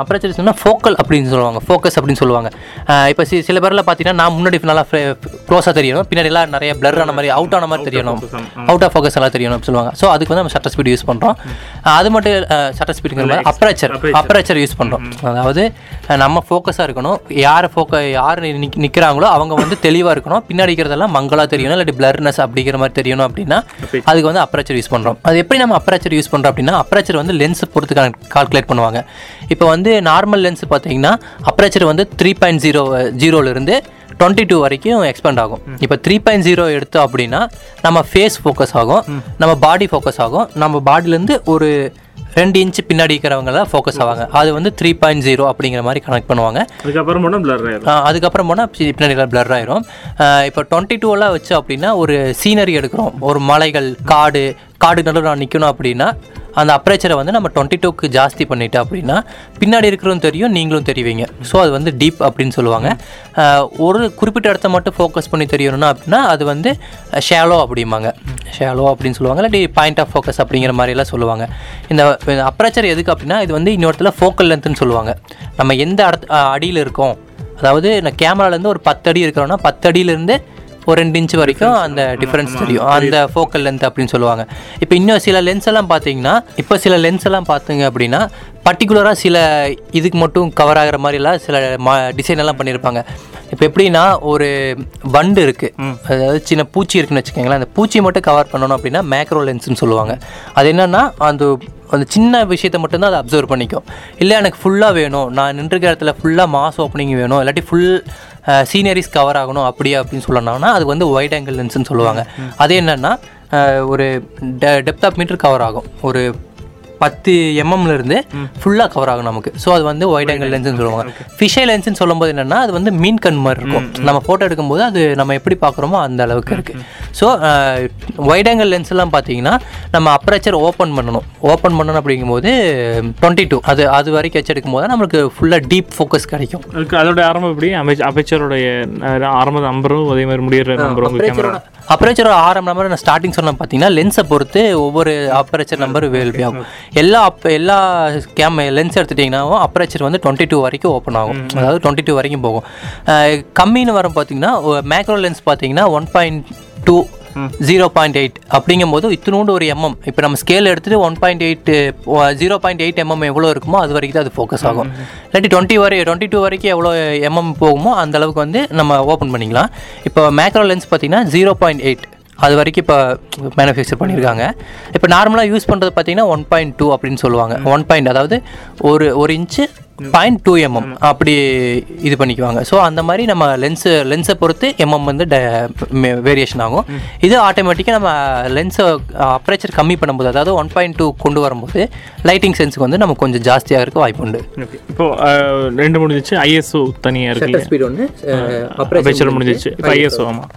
அப்ராச்சர் சொன்னால் ஃபோக்கல் அப்படின்னு சொல்லுவாங்க. ஃபோக்கஸ் அப்படின்னு சொல்லுவாங்க. இப்போ சில பேரில் பார்த்தீங்கன்னா நான் முன்னாடி நல்லா க்ளோஸாக தெரியணும். பின்னாடி எல்லாம் நிறைய பிளர் ஆன மாதிரி அவுட் ஆன மாதிரி தெரியணும். அவுட் ஆஃப் ஃபோக்கஸ் எல்லாம் தெரியணும் சொல்லுவாங்க. ஸோ அதுக்கு வந்து நம்ம ஷட்டர் ஸ்பீட் யூஸ் பண்ணுறோம் அது மட்டும் ஷட்டர் ஸ்பீடுங்கிற மாதிரி அப்ராச்சர் அப்ராச்சர் யூஸ் பண்ணுறோம் அதாவது நம்ம ஃபோக்கஸாக இருக்கணும். யார் ஃபோக்க யார் நிற்கிறாங்களோ அவங்க வந்து தெளிவாக இருக்கணும். பின்னாடி இருக்கிறதெல்லாம் மங்களாக தெரியணும். இல்லாட்டி பிளர்னஸ் அப்படிங்கிற மாதிரி தெரியணும் அப்படின்னா அதுக்கு வந்து அப்ராச்சர் யூஸ் பண்ணுறோம் அது எப்படி நம்ம அப்ராச்சர் யூஸ் பண்ணுறோம் அப்படின்னா அப்ராச்சர் வந்து லென்ஸ் பொறுத்து கால்குலேட் பண்ணுவாங்க. இப்போ வந்து நார்மல் லென்ஸ் பார்த்தீங்கன்னா அப்ராச்சர் வந்து த்ரீ பாயிண்ட் ஜீரோ ஜீரோலேருந்து டுவெண்ட்டி டூ வரைக்கும் எக்ஸ்பேண்ட் ஆகும். இப்போ த்ரீ பாயிண்ட் ஜீரோ எடுத்தோம் அப்படின்னா நம்ம ஃபேஸ் ஃபோக்கஸ் ஆகும் நம்ம பாடி ஃபோக்கஸ் ஆகும். நம்ம பாடியிலேருந்து ஒரு ரெண்டு இன்ச்சு பின்னாடி இருக்கிறவங்க தான் ஃபோக்கஸ் ஆவாங்க. அது வந்து த்ரீ பாயிண்ட் ஜீரோ அப்படிங்கிற மாதிரி கனெக்ட் பண்ணுவாங்க. அதுக்கப்புறம் போனால் பிளர் ஆயிடும் ஆஹ் அதுக்கப்புறம் போனால் பின்னாடி பிளர் ஆயிரும். இப்போ டுவெண்ட்டி டூவெல்லாம் வச்சு அப்படின்னா ஒரு சீனரி எடுக்கிறோம். ஒரு மலைகள் காடு காடு நடுவில் நான் நிற்கணும் அப்படின்னா அந்த அப்ரேச்சரை வந்து நம்ம டுவெண்ட்டி டூக்கு ஜாஸ்தி பண்ணிட்டோம் அப்படின்னா பின்னாடி இருக்கிறவங்க தெரியும் நீங்களும் தெரிவிங்க. ஸோ அது வந்து டீப் அப்படின்னு சொல்லுவாங்க. ஒரு குறிப்பிட்ட இடத்த மட்டும் ஃபோக்கஸ் பண்ணி தெரியணும்னா அப்படின்னா அது வந்து ஷேலோ அப்படிம்பாங்க. ஷேலோ அப்படின்னு சொல்லுவாங்க. இல்லாட்டி பாயிண்ட் ஆஃப் ஃபோக்கஸ் அப்படிங்கிற மாதிரிலாம் சொல்லுவாங்க. இந்த அப்ரேச்சர் எதுக்கு அப்படின்னா இது வந்து இன்னொருத்தில் ஃபோக்கல் லென்த்துன்னு சொல்லுவாங்க. நம்ம எந்த அடத் அடியில் இருக்கோம் அதாவது நான் கேமராலேருந்து ஒரு பத்து அடி இருக்கிறோன்னா பத்து அடியிலேருந்து ஒரு ரெண்டு இன்ச் வரைக்கும் அந்த டிஃப்ரென்ஸ் தெரியும். அந்த ஃபோக்கல் லென்த் அப்படின்னு சொல்லுவாங்க. இப்போ இன்னும் சில லென்ஸ் எல்லாம் பார்த்தீங்கன்னா இப்போ சில லென்ஸ் எல்லாம் பார்த்தீங்க அப்படின்னா பர்டிகுலராக சில இதுக்கு மட்டும் கவர் ஆகிற மாதிரிலாம் சில மா டிசைன் எல்லாம் பண்ணியிருப்பாங்க. இப்போ எப்படின்னா ஒரு வண்டு இருக்குது அதாவது சின்ன பூச்சி இருக்குன்னு வச்சுக்கோங்களேன். அந்த பூச்சி மட்டும் கவர் பண்ணணும் அப்படின்னா மேக்ரோ லென்ஸ்னு சொல்லுவாங்க. அது என்னன்னா அந்த அந்த சின்ன விஷயத்தை மட்டும்தான் அதை அப்சர்வ் பண்ணிக்கும். இல்லை எனக்கு ஃபுல்லாக வேணும். நான் நின்றுக்கிற இடத்துல ஃபுல்லாக மாஸ் ஓப்பனிங் வேணும். இல்லாட்டி ஃபுல் சீனரிஸ் கவர் ஆகணும் அப்படியே அப்படின்னு சொல்லணும்னா அது வந்து ஒயிட் ஆங்கிள் லென்ஸ்னு சொல்லுவாங்க. அது என்னன்னா ஒரு டெப்த் ஆஃப் மீட்டர் கவர் ஆகும். ஒரு பத்து எம்எம்ல இருந்து ஃபுல்லாக கவர் ஆகும் நமக்கு. ஸோ அது வந்து ஒயிட் ஆங்கிள் லென்ஸ்னு சொல்லுவாங்க. ஃபிஷை லென்ஸ்னு சொல்லும்போது என்னன்னா அது வந்து மீன் கண் மாதிரி இருக்கும். நம்ம ஃபோட்டோ எடுக்கும்போது அது நம்ம எப்படி பார்க்குறோமோ அந்த அளவுக்கு இருக்குது ஸோ ஒயிட் ஆங்கிள் லென்ஸ் எல்லாம் பார்த்தீங்கன்னா நம்ம அப்ரேச்சர் ஓப்பன் பண்ணணும். ஓப்பன் பண்ணணும் அப்படிங்கும்போது டுவெண்ட்டி டூ அது அது வரைக்கும் வச்சு எடுக்கும்போது தான் நம்மளுக்கு ஃபுல்லாக டீப் ஃபோக்கஸ் கிடைக்கும். அதோட ஆரம்பம் எப்படி? அமைச்ச அமைச்சருடைய ஆரம்ப நம்பரும் அதே மாதிரி முடியிற நம்பரும் அப்ரேச்சரோட ஆரம் நம்பர் நான் ஸ்டார்டிங் சொன்ன பார்த்தீங்கன்னா லென்ஸை பொறுத்து ஒவ்வொரு அப்ரேச்சர் நம்பர் வேல்வி ஆகும். எல்லா அப் எல்லா கேம் லென்ஸ் எடுத்துட்டிங்கன்னாவும் அப்ரேச்சர் வந்து டுவெண்ட்டி டூ வரைக்கும் ஓப்பன் ஆகும். அதாவது டுவெண்ட்டி டூ வரைக்கும் போகும். கம்மின்னு வரும் பார்த்தீங்கன்னா மேக்ரோ லென்ஸ் பார்த்தீங்கன்னா one point two zero point eight அப்படிங்கும்போது இத்தினூண்டு ஒரு எம்எம் இப்போ நம்ம ஸ்கேல் எடுத்துகிட்டு one point eight zero point eight mm எவ்வளோ இருக்குமோ அது வரைக்கும் தான் அது ஃபோக்கஸ் ஆகும். இல்லாட்டி டுவெண்ட்டி வரை டுவெண்ட்டி டூ வரைக்கும் எவ்வளோ எம்எம் போகுமோ அந்த அளவுக்கு வந்து நம்ம ஓப்பன் பண்ணிக்கலாம். இப்போ மேக்ரோ லென்ஸ் பார்த்தீங்கன்னா ஜீரோ பாயிண்ட் எயிட் அது வரைக்கும் இப்போ மேனுஃபேக்சர் பண்ணியிருக்காங்க இப்போ நார்மலாக யூஸ் பண்ணுறது பார்த்தீங்கன்னா ஒன் பாயிண்ட் டூ அப்படின்னு சொல்லுவாங்க. ஒன் பாயிண்ட் அதாவது ஒரு ஒரு இன்ச்சு பாயிண்ட் டூ எம்எம் அப்படி இது பண்ணிக்குவாங்க. ஸோ அந்த மாதிரி நம்ம லென்ஸு லென்ஸை பொறுத்து எம்எம் வந்து வேரியேஷன் ஆகும். இது ஆட்டோமேட்டிக்காக நம்ம லென்ஸை அப்ரேச்சர் கம்மி பண்ணும்போது அதாவது ஒன் பாயிண்ட் டூ கொண்டு வரும்போது லைட்டிங் சென்ஸுக்கு வந்து நமக்கு கொஞ்சம் ஜாஸ்தியாக இருக்க வாய்ப்பு உண்டு. ஓகே இப்போ அஹ், ரெண்டு முடிஞ்சிச்சு ஐஎஸ்ஓ தனியாக இருக்கு ஸ்பீட் ஒன்று அபேச்சர் முடிஞ்சிச்சு. இப்போ ஐஎஸ்ஓ ஆமாம்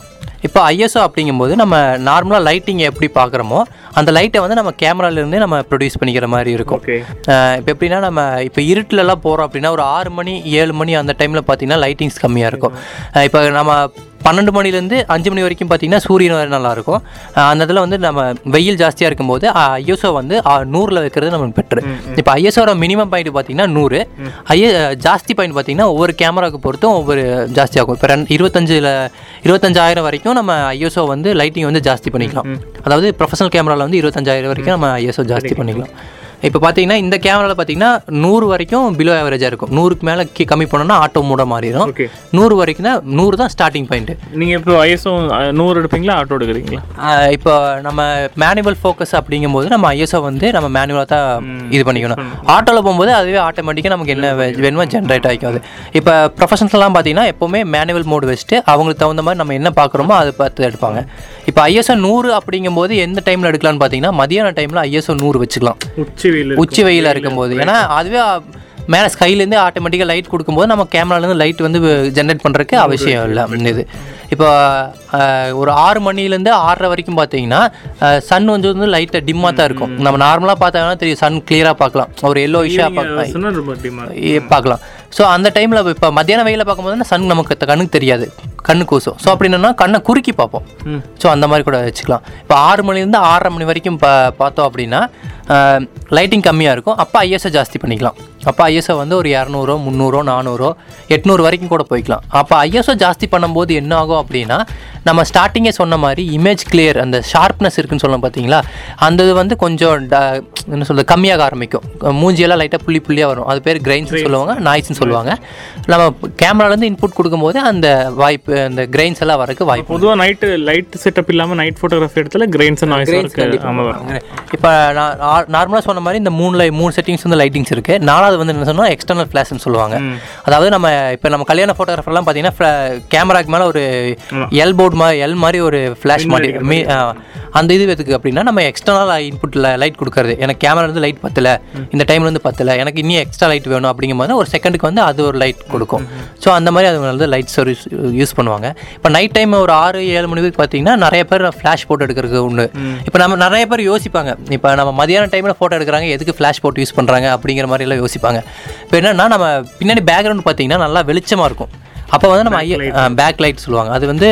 இப்போ ஐஎஸ்ஓ அப்படிங்கும்போது நம்ம நார்மலாக லைட்டிங் எப்படி பார்க்குறோமோ அந்த லைட்டை வந்து நம்ம கேமராலேருந்தே நம்ம ப்ரொடியூஸ் பண்ணிக்கிற மாதிரி இருக்கும். இப்போ எப்படின்னா நம்ம இப்போ இருட்டிலலாம் போகிறோம் அப்படின்னா ஒரு ஆறு மணி ஏழு மணி அந்த டைமில் பார்த்தீங்கன்னா லைட்டிங்ஸ் கம்மியாக இருக்கும். இப்போ நம்ம பன்னெண்டு மணிலேருந்து அஞ்சு மணி வரைக்கும் பார்த்தீங்கன்னா சூரியன் வரை நல்லா இருக்கும். அஹ் அந்த இதில் வந்து நம்ம வெயில் ஜாஸ்தியாக இருக்கும்போது ஐஎஸ்ஓ வந்து நூறில் வைக்கிறது நமக்கு பெட்ரு இப்போ ஐஎஸ்ஓட மினிமம் பாயிண்ட் பார்த்தீங்கன்னா நூறு. ஐஎ ஜாஸ்தி பாயிண்ட் பார்த்தீங்கன்னா ஒவ்வொரு கேமராவுக்கு பொறுத்தும் ஒவ்வொரு ஜாஸ்தியாகும் இப்போ ரெண்டு இருபத்தஞ்சில் இருபத்தஞ்சாயிரம் வரைக்கும் நம்ம ஐஎஸ்ஓ வந்து லைட்டிங் வந்து ஜாஸ்தி பண்ணிக்கலாம். அதாவது ப்ரொஃபஷனல் கேமராவில் வந்து இருபத்தஞ்சாயிரம் வரைக்கும் நம்ம ஐஎஸ்ஓ ஜாஸ்தி பண்ணிக்கலாம். இப்போ பார்த்தீங்கன்னா இந்த கேமராவில் பார்த்தீங்கன்னா நூறு வரைக்கும் பிலோ ஆவரேஜாக இருக்கும். நூறுக்கு மேலே கம்மி பண்ணோம்னா ஆட்டோ மூட மாறிடும். நூறு வரைக்கும் தான் நூறு தான் ஸ்டார்டிங் பாயிண்ட்டு நீங்கள் இப்போ ஐஎஸ்ஓ நூறு எடுப்பீங்களா ஆட்டோ எடுக்கிறீங்களா? இப்போ நம்ம மேனுவல் ஃபோக்கஸ் அப்படிங்கும்போது நம்ம ஐஎஸ்ஓ வந்து நம்ம மேனுவலாக தான் இது பண்ணிக்கணும். ஆட்டோவில் போகும்போது அதுவே ஆட்டோமேட்டிக்காக நமக்கு என்ன வேணுமோ ஜென்ரேட் ஆகிக்காது இப்போ ப்ரொஃபஷனல்லாம் பார்த்தீங்கன்னா எப்போவுமே மேனுவல் மோடு வச்சுட்டு அவங்களுக்கு தகுந்த மாதிரி நம்ம என்ன பார்க்குறோமோ அதை பார்த்து எடுப்பாங்க. இப்போ ஐஎஸ்ஓ நூறு அப்படிங்கும்போது எந்த டைமில் எடுக்கலாம்னு பார்த்தீங்கன்னா மதியான டைமில் ஐஎஸ்ஓ நூறு வச்சுக்கலாம். உச்சி வெயில் உச்சி வெயிலாக இருக்கும்போது. ஏன்னா அதுவே மேலே ஸ்கைலேருந்து ஆட்டோமேட்டிக்காக லைட் கொடுக்கும்போது நம்ம கேமராலேருந்து லைட் வந்து ஜென்ரேட் பண்ணுறதுக்கு அவசியம் இல்லை. இது. இப்போ ஒரு ஆறு மணிலேருந்து ஆறரை வரைக்கும் பார்த்தீங்கன்னா சன் வந்து வந்து லைட்டாக டிம்மாக தான் இருக்கும். நம்ம நார்மலாக பார்த்தாங்கன்னா தெரியும் சன் கிளியராக பார்க்கலாம். ஒரு எல்லோ இஷ்ஷாக பார்க்கலாம். பார்க்கலாம். ஸோ அந்த டைமில் இப்போ மத்தியான வெயில பார்க்கும்போது சன் நமக்கு கண்ணுக்கு தெரியாது. கண்ணு கூசும். ஸோ அப்படின்னா கண்ணை குறுக்கி பார்ப்போம். ஸோ அந்த மாதிரி கூட வச்சுக்கலாம். இப்போ ஆறு மணிலேருந்து ஆறரை மணி வரைக்கும் பா பார்த்தோம் அப்படின்னா லைட்டிங் கம்மியாக இருக்கும். அப்போ ஐஎஸ்ஓ ஜாஸ்தி பண்ணிக்கலாம். அப்போ ஐஎஸ்ஓ வந்து ஒரு இரநூறோ முந்நூறோ நானூறோ எட்நூறு வரைக்கும் கூட போய்க்கலாம். அப்போ ஐஎஸ்ஓ ஜாஸ்தி பண்ணும்போது என்ன ஆகும் அப்படின்னா நம்ம ஸ்டார்டிங்கே சொன்ன மாதிரி இமேஜ் கிளியர் அந்த ஷார்ப்னஸ் இருக்குன்னு சொல்லலாம் பார்த்தீங்களா? அந்த இது வந்து கொஞ்சம் ட- என்ன சொல்றது கம்மியாக ஆரம்பிக்கும். மூஞ்சியெல்லாம் லைட்டாக புள்ளி புள்ளியாக வரும். அது பேர் கிரைன்ஸ் சொல்லுவாங்க நாய்ஸ்னு சொல்லுவாங்க. நம்ம கேமராலேருந்து இன்புட் கொடுக்கும்போது அந்த வாய்ப்பு அந்த கிரைன்ஸ் எல்லாம் வரக்கு வாய்ப்பு பொதுவாக நைட்டு லைட் செட்டப் இல்லாமல் நைட் ஃபோட்டோகிராஃபி இடத்துல கிரெயின்ஸ் நாய்ஸ் இப்போ நான் நார்மலாக சொன்ன மாதிரி இந்த மூணு லை மூணு செட்டிங்ஸ் வந்து லைட்டிங்ஸ் இருக்குது நாலாவது வந்து என்ன சொன்னால் எக்ஸ்டர்னல் ஃப்ளாஷ்னு சொல்லுவாங்க. அதாவது நம்ம இப்போ நம்ம கல்யாண ஃபோட்டோகிராஃபர்லாம் பார்த்தீங்கன்னா கேமராக்கு மேலே ஒரு எல் போர்டு மாதிரி எல் மாதிரி ஒரு ஃப்ளாஷ் மாதிரி அந்த இது எதுக்கு அப்படின்னா நம்ம எக்ஸ்டர்னல் இன்புட்டில் லைட் கொடுக்கறது. எனக்கு கேமரா இருந்து லைட் பத்தல. இந்த டைம்ல இருந்து பத்தல. எனக்கு இன்னும் எக்ஸ்ட்ரா லைட் வேணும் அப்படிங்கும்போது ஒரு செகண்டுக்கு வந்து அது ஒரு லைட் கொடுக்கும். ஸோ அந்த மாதிரி அது வந்து லைட் சர்வீஸ் யூஸ் பண்ணுவாங்க. இப்போ நைட் டைம் ஒரு ஆறு ஏழு மணி வரைக்கும் பார்த்தீங்கன்னா நிறைய பேர் ஃப்ளாஷ் போட்டோ எடுக்கிறதுக்கு உண்டு. இப்போ நம்ம நிறைய பேர் யோசிப்பாங்க. இப்போ நம்ம மதியான டைமில் ஃபோட்டோ எடுக்கிறாங்க. எதுக்கு ஃப்ளாஷ் போட்டு யூஸ் பண்ணுறாங்க அப்படிங்கிற மாதிரி எல்லாம் யோசிப்பாங்க. இப்போ என்னன்னா நம்ம பின்னாடி பேக்ரவுண்ட் பார்த்தீங்கன்னா நல்லா வெளிச்சமாக இருக்கும். அப்போ வந்து நம்ம பேக் லைட் சொல்லுவாங்க. அது வந்து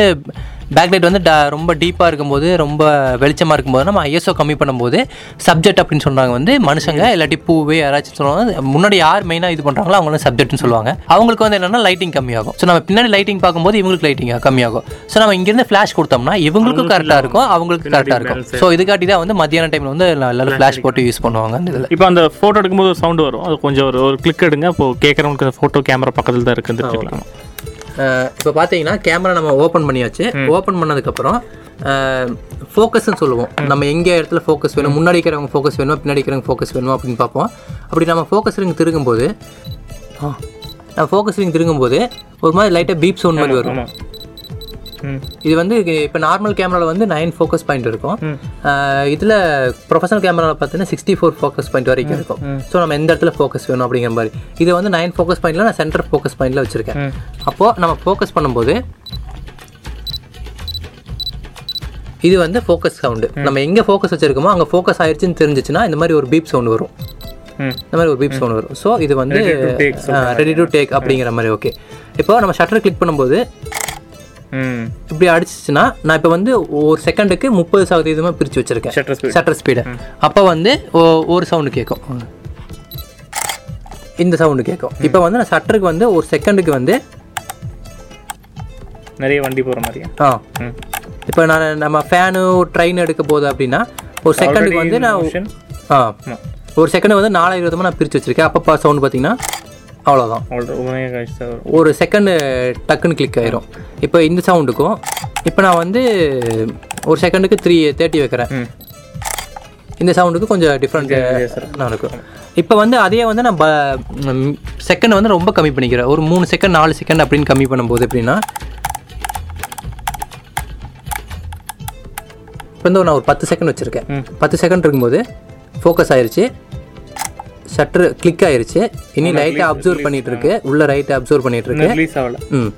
பேக் லைட் வந்து ரொம்ப டீப்பாக இருக்கும்போது ரொம்ப வெளிச்சமாக இருக்கும்போது நம்ம ஐஎஸ்ஓ கம்மி பண்ணும்போது சப்ஜெக்ட் அப்படின்னு சொல்கிறாங்க வந்து மனுஷங்க இல்லாட்டி பூவே யாராச்சும் சொல்லுவாங்க முன்னாடி யார் மெயினாக இது பண்ணுறாங்களோ அவங்க வந்து சப்ஜெக்ட்னு சொல்லுவாங்க. அவங்களுக்கு வந்து என்னென்னா லைட்டிங் கம்மியாகும். ஸோ நம்ம பின்னாடி லைட்டிங் பார்க்கும்போது இவங்களுக்கு லைட்டிங் கம்மியாகும். ஸோ நம்ம இங்கேருந்து ஃப்ளாஷ் கொடுத்தோம்னா இவங்களுக்கும் கரெக்டாக இருக்கும் அவங்களுக்கு கரெக்டாக இருக்கும். ஸோ இதுக்காட்டி தான் வந்து மத்தியான டைமில் வந்து எல்லாரும் ஃப்ளாஷ் போட்டு யூஸ் பண்ணுவாங்க இதில். இப்போ அந்த ஃபோட்டோ எடுக்கும்போது ஒரு சவுண்டு வரும். அது கொஞ்சம் ஒரு ஒரு கிளிக் எடுங்க. இப்போ கேட்குறவங்களுக்கு ஃபோட்டோ கேமரா பக்கத்தில் தான் இருக்குன்னு தெரிஞ்சுக்கலாம். இப்போ பார்த்தீங்கன்னா கேமரா நம்ம ஓப்பன் பண்ணியாச்சு. ஓப்பன் பண்ணதுக்கப்புறம் ஃபோக்கஸ்ன்னு சொல்லுவோம். நம்ம எங்கே இடத்துல ஃபோக்கஸ் வேணும் முன்னாடி இருக்கிறவங்க ஃபோக்கஸ் வேணுமா பின்னாடி இருக்கிறவங்க ஃபோக்கஸ் வேணுமா அப்படின்னு பார்ப்போம். அப்படி நம்ம ஃபோக்கஸ் ரிங் திருகும்போது ஆ நம்ம ஃபோக்கஸ் ரிங் திருகும்போது ஒரு மாதிரி லைட்டாக பீப் சவுண்ட் மாதிரி வரும். இது வந்து இப்போ நார்மல் கேமராவில் வந்து நைன் ஃபோக்கஸ் பாயிண்ட் இருக்கும். இதில் ப்ரொஃபஷனல் கேமராவில் பார்த்தீங்கன்னா சிக்ஸ்டி ஃபோர் ஃபோக்கஸ் பாயிண்ட் வரைக்கும் இருக்கும். ஸோ நம்ம எந்த இடத்துல ஃபோக்கஸ் வேணும் அப்படிங்கிற மாதிரி. இது வந்து நைன் ஃபோக்கஸ் பாயிண்ட்ல நான் சென்டர் ஃபோக்கஸ் பாயிண்ட்ல வச்சிருக்கேன். அப்போது நம்ம ஃபோக்கஸ் பண்ணும்போது இது வந்து ஃபோக்கஸ் சவுண்டு நம்ம எங்கே ஃபோக்கஸ் வச்சிருக்கோமோ அங்கே ஃபோக்கஸ் ஆயிடுச்சுன்னு தெரிஞ்சிச்சுன்னா இந்த மாதிரி ஒரு பீப் சவுண்ட் வரும். இந்த மாதிரி ஒரு பீப் சவுண்ட் வரும். ஸோ இது வந்து ரெடி டு டேக் அப்படிங்கிற மாதிரி ஓகே இப்போ நம்ம ஷட்டர் கிளிக் பண்ணும்போது இப்படி அடிச்சிச்சுன்னா நான் இப்போ வந்து ஒரு செகண்டுக்கு முப்பது சதவீதமாக பிரித்து வச்சிருக்கேன். ஷட்டர் ஸ்பீட் அப்போ வந்து ஒரு சவுண்டு கேட்கும் இந்த சவுண்டு கேட்கும் இப்போ வந்து நான் ஷட்டருக்கு வந்து ஒரு செகண்டுக்கு வந்து நிறைய வண்டி போகிற மாதிரியா? ஆ. இப்போ நான் நம்ம ஃபேனு ட்ரெயின் எடுக்க போகுது அப்படின்னா ஒரு செகண்டுக்கு வந்து நான். ஆ. ஒரு செகண்ட் வந்து நாலாயிரம் நான் பிரித்து வச்சிருக்கேன். அப்போ சவுண்ட் பார்த்தீங்கன்னா அவ்வளோதான் ஒரு செகண்டு டக்குன்னு கிளிக் ஆயிரும். இப்போ இந்த சவுண்டுக்கும் இப்போ நான் வந்து ஒரு செகண்டுக்கு த்ரீ தேர்ட்டி வைக்கிறேன். இந்த சவுண்டுக்கு கொஞ்சம் டிஃப்ரெண்ட் இருக்கும் இப்போ வந்து அதே வந்து நான் செகண்ட் வந்து ரொம்ப கம்மி பண்ணிக்கிறேன். ஒரு மூணு செகண்ட் நாலு செகண்ட் அப்படின்னு கம்மி பண்ணும்போது எப்படின்னா இப்போ வந்து நான் ஒரு பத்து செகண்ட் வச்சுருக்கேன். பத்து செகண்ட் இருக்கும்போது ஃபோக்கஸ் ஆயிருச்சு. ஷட்டர் கிளிக் ஆயிருச்சு. இனி லைட்டை அப்சர்வ் பண்ணிட்டு இருக்கு. உள்ள ரைட்டை அப்சர்வ் பண்ணிட்டு இருக்கு. ரிலீஸ் ஆகல. ம்.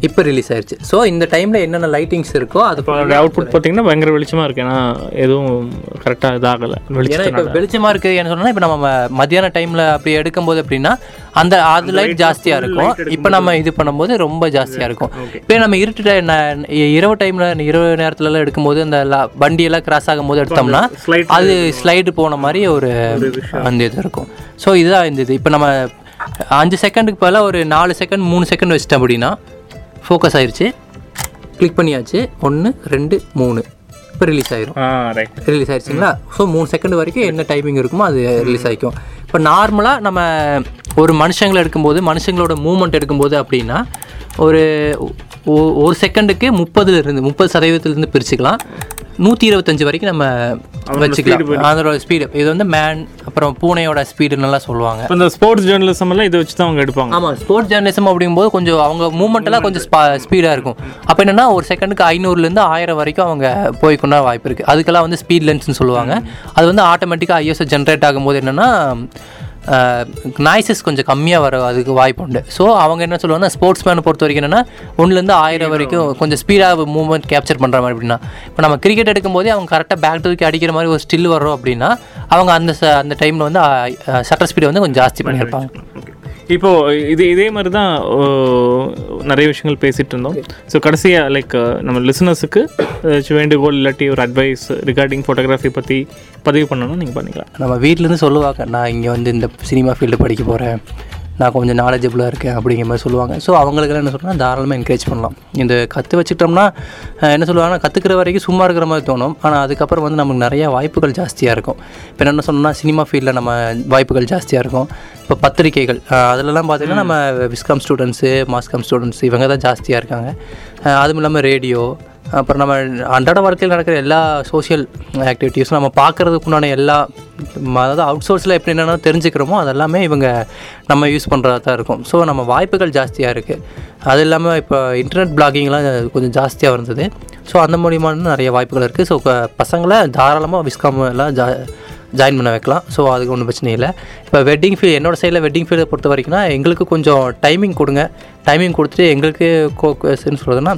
இப்போ ரிலீஸ் ஆயிருச்சு. ஸோ இந்த டைமில் என்னென்ன லைட்டிங்ஸ் இருக்கோ அது அவுட்புட் பார்த்தீங்கன்னா பயங்கர வெளிச்சமாக இருக்கு. ஏன்னா எதுவும் கரெக்டாக இதாகலை ஏன்னா இப்போ வெளிச்சமாக இருக்குது என்ன சொன்னா இப்போ நம்ம ம- மத்தியான டைமில் அப்படி எடுக்கும்போது எப்படின்னா அந்த அது லைட் ஜாஸ்தியாக இருக்கும். இப்போ நம்ம இது பண்ணும்போது ரொம்ப ஜாஸ்தியாக இருக்கும். இப்போ நம்ம இருட்டு இரவு டைமில் இரவு நேரத்துலலாம் எடுக்கும்போது அந்த வண்டியெல்லாம் கிராஸ் ஆகும்போது எடுத்தோம்னா அது ஸ்லைடு போன மாதிரி ஒரு அந்த இது இருக்கும். ஸோ இதுதான் இந்த இது. இப்போ நம்ம அஞ்சு செகண்டுக்கு பதிலாக ஒரு நாலு செகண்ட் மூணு செகண்ட் வச்சிட்டோம் அப்படின்னா ஃபோக்கஸ் ஆயிருச்சு. கிளிக் பண்ணியாச்சு. ஒன்று ரெண்டு மூணு. இப்போ ரிலீஸ் ஆயிரும். ரிலீஸ் ஆயிடுச்சுங்களா ஸோ மூணு செகண்ட் வரைக்கும் என்ன டைமிங் இருக்குமோ அது ரிலீஸ் ஆகிக்கும் இப்போ நார்மலாக நம்ம ஒரு மனுஷங்களை எடுக்கும்போது மனுஷங்களோட மூமெண்ட் எடுக்கும்போது அப்படின்னா ஒரு ஒரு செகண்டுக்கு முப்பதுல இருந்து முப்பது சதவீதத்துலேருந்து பிரிச்சுக்கலாம். நூற்றி இருபத்தஞ்சு வரைக்கும் நம்ம வச்சுக்கலாம். அதோட ஸ்பீடு இது வந்து மேன் அப்புறம் பூனையோட ஸ்பீடுன்னெல்லாம் சொல்லுவாங்க. இந்த ஸ்போர்ட்ஸ் ஜேர்னலிசம் எல்லாம் இதை வச்சு தான் அவங்க எடுப்பாங்க. ஆமாம் ஸ்போர்ட்ஸ் ஜேர்னலிசம் அப்படிங்கும்போது கொஞ்சம் அவங்க மூமெண்ட் எல்லாம் கொஞ்சம் ஸ்பீடாக இருக்கும். அப்போ என்னன்னா ஒரு செகண்டுக்கு ஐநூறுலேருந்து ஆயிரம் வரைக்கும் அவங்க போய்க்கொண்டா வாய்ப்பு இருக்குது அதுக்கெல்லாம் வந்து ஸ்பீட் லென்ஸ்னு சொல்லுவாங்க. அது வந்து ஆட்டோமேட்டிக்காக ஐஎஸ்ஓ ஜென்ரேட் ஆகும்போது என்னென்னா நாய்ஸஸ் கொஞ்சம் கம்மியாக வர அதுக்கு வாய்ப்பு உண்டு. ஸோ அவங்க என்ன சொல்லுவாங்கன்னா ஸ்போர்ட்ஸ் மேனை பொறுத்த வரைக்கும் என்னென்னா ஒன்றுலேருந்து ஆயிரம் வரைக்கும் கொஞ்சம் ஸ்பீடாக மூவ்மெண்ட் கேப்சர் பண்ணுற மாதிரி அப்படின்னா இப்போ நம்ம கிரிக்கெட் எடுக்கும்போதே அவங்க கரெக்டாக பேக் தூக்கி அடிக்கிற மாதிரி ஒரு ஸ்டில் வர்றோம் அப்படின்னா அவங்க அந்த அந்த டைமில் வந்து சட்டர் ஸ்பீடை வந்து கொஞ்சம் ஜாஸ்தி பண்ணியிருப்பாங்க. இப்போ இது இதே மாதிரி தான் நிறைய விஷயங்கள் பேசிட்டு இருந்தோம் ஸோ கடைசியாக லைக் நம்ம லிசனர்ஸுக்கு ஏதாச்சும் வேண்டுகோள் இல்லாட்டி ஒரு அட்வைஸ் ரிகார்டிங் ஃபோட்டோகிராஃபி பற்றி பதிவு பண்ணணும்னா நீங்கள் பண்ணிக்கலாம். நம்ம வீட்டிலேருந்து சொல்லுவாங்க நான் இங்கே வந்து இந்த சினிமா ஃபீல்டு படிக்க போகிறேன் நான் கொஞ்சம் நாலேஜபிளாக இருக்கேன் அப்படிங்கிற மாதிரி சொல்லுவாங்க. ஸோ அவங்களுக்கெல்லாம் என்ன சொல்கிறேன்னா தாராளமாக என்கரேஜ் பண்ணலாம். இந்த கற்று வச்சுட்டோம்னா என்ன சொல்லுவாங்கன்னா கற்றுக்கிற வரைக்கும் சும்மா இருக்கிற மாதிரி தோணும். ஆனால் அதுக்கப்புறம் வந்து நமக்கு நிறைய வாய்ப்புகள் ஜாஸ்தியாக இருக்கும். இப்போ என்ன சொன்னோம்னா சினிமா ஃபீல்டில் நம்ம வாய்ப்புகள் ஜாஸ்தியாக இருக்கும். இப்போ பத்திரிக்கைகள் அஹ், அதிலலாம் பார்த்தீங்கன்னா நம்ம விஸ்காம் ஸ்டூடெண்ட்ஸு மாஸ்காம் ஸ்டூடெண்ட்ஸ் இவங்க தான் ஜாஸ்தியாக இருக்காங்க. அதுவும் இல்லாமல் ரேடியோ அப்புறம் நம்ம அன்றாட வாழ்க்கையில் நடக்கிற எல்லா சோஷியல் ஆக்டிவிட்டீஸும் நம்ம பார்க்குறதுக்குண்டான எல்லா அதாவது அவுட் சோர்ஸில் எப்படி என்னென்ன தெரிஞ்சுக்கிறோமோ அதெல்லாமே இவங்க நம்ம யூஸ் பண்ணுறதா தான் இருக்கும். ஸோ நம்ம வாய்ப்புகள் ஜாஸ்தியாக இருக்குது அது இல்லாமல் இப்போ இன்டர்நெட் பிளாகிங்லாம் கொஞ்சம் ஜாஸ்தியாக இருந்தது. ஸோ அந்த மூலியமான நிறைய வாய்ப்புகள் இருக்குது ஸோ பசங்களை தாராளமாக விஸ்காம் எல்லாம் ஜா ஜாயின் பண்ண வைக்கலாம். ஸோ அதுக்கு ஒன்றும் பிரச்சனை இல்லை. இப்போ வெட்டிங் ஃபீல்டு என்னோட சைடில் வெட்டிங் ஃபீல்டை பொறுத்த வரைக்கும்னா எங்களுக்கு கொஞ்சம் டைமிங் கொடுங்க. டைமிங் கொடுத்துட்டு எங்களுக்கு கோ என்ன சொல்கிறதுனா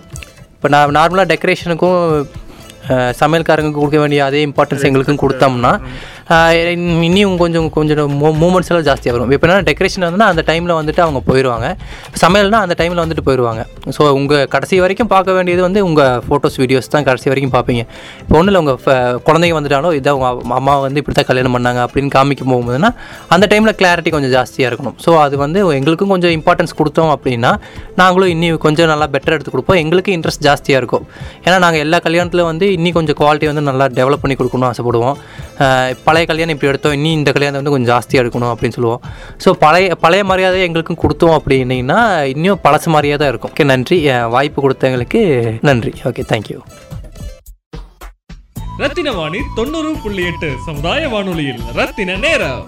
இப்போ நான் நார்மலாக டெக்கரேஷனுக்கும் சமையல்காரங்களுக்கு கொடுக்க வேண்டிய அதே இம்பார்ட்டன்ஸ் எங்களுக்கும் கொடுத்தோம்னா இன்னும் கொஞ்சம் கொஞ்சம் மூமெண்ட்ஸ் எல்லாம் ஜாஸ்தியாக வரும். இப்போ என்ன டெக்கரேஷன் வந்துன்னா அந்த டைமில் வந்துட்டு அவங்க போயிடுவாங்க சமையல்னா அந்த டைமில் வந்துட்டு போயிடுவாங்க ஸோ உங்கள் கடைசி வரைக்கும் பார்க்க வேண்டியது வந்து உங்கள் ஃபோட்டோஸ் வீடியோஸ் தான் கடைசி வரைக்கும் பார்ப்பீங்க. இப்போ ஒன்றும் இல்லை உங்கள் குழந்தைங்க வந்துட்டாலும் இதான் உங்கள் அம்மா வந்து இப்படி தான் கல்யாணம் பண்ணாங்க அப்படின்னு காமிக்க போகும்போதுன்னா அந்த டைமில் கிளாரிட்டி கொஞ்சம் ஜாஸ்தியாக இருக்கணும். ஸோ அது வந்து எங்களுக்கும் கொஞ்சம் இம்பார்ட்டன்ஸ் கொடுத்தோம் அப்படின்னா நாங்களும் இன்னும் கொஞ்சம் நல்லா பெட்டர் எடுத்து கொடுப்போம். எங்களுக்கு இன்ட்ரெஸ்ட் ஜாஸ்தியாக இருக்கும். ஏன்னா நாங்கள் எல்லா கல்யாணத்தில் வந்து இன்னி கொஞ்சம் குவாலிட்டி வந்து நல்லா டெவலப் பண்ணி கொடுக்கணும்னு ஆசைப்படுவோம். பல பழைய கல்யாணம் இப்படி எடுத்தோம் இன்னும் இந்த கல்யாணம் வந்து கொஞ்சம் ஜாஸ்தியாக எடுக்கணும் அப்படின்னு சொல்லுவோம். ஸோ பழைய பழைய மரியாதை எங்களுக்கும் கொடுத்தோம் அப்படின்னீங்கன்னா இன்னும் பழசு மாதிரியே தான் இருக்கும். ஓகே நன்றி. வாய்ப்பு கொடுத்தவங்களுக்கு நன்றி. ஓகே தேங்க்யூ ரத்தின வாணி தொண்ணூறு புள்ளி எட்டு சமுதாய வானொலியில் ரத்தின நேரம்.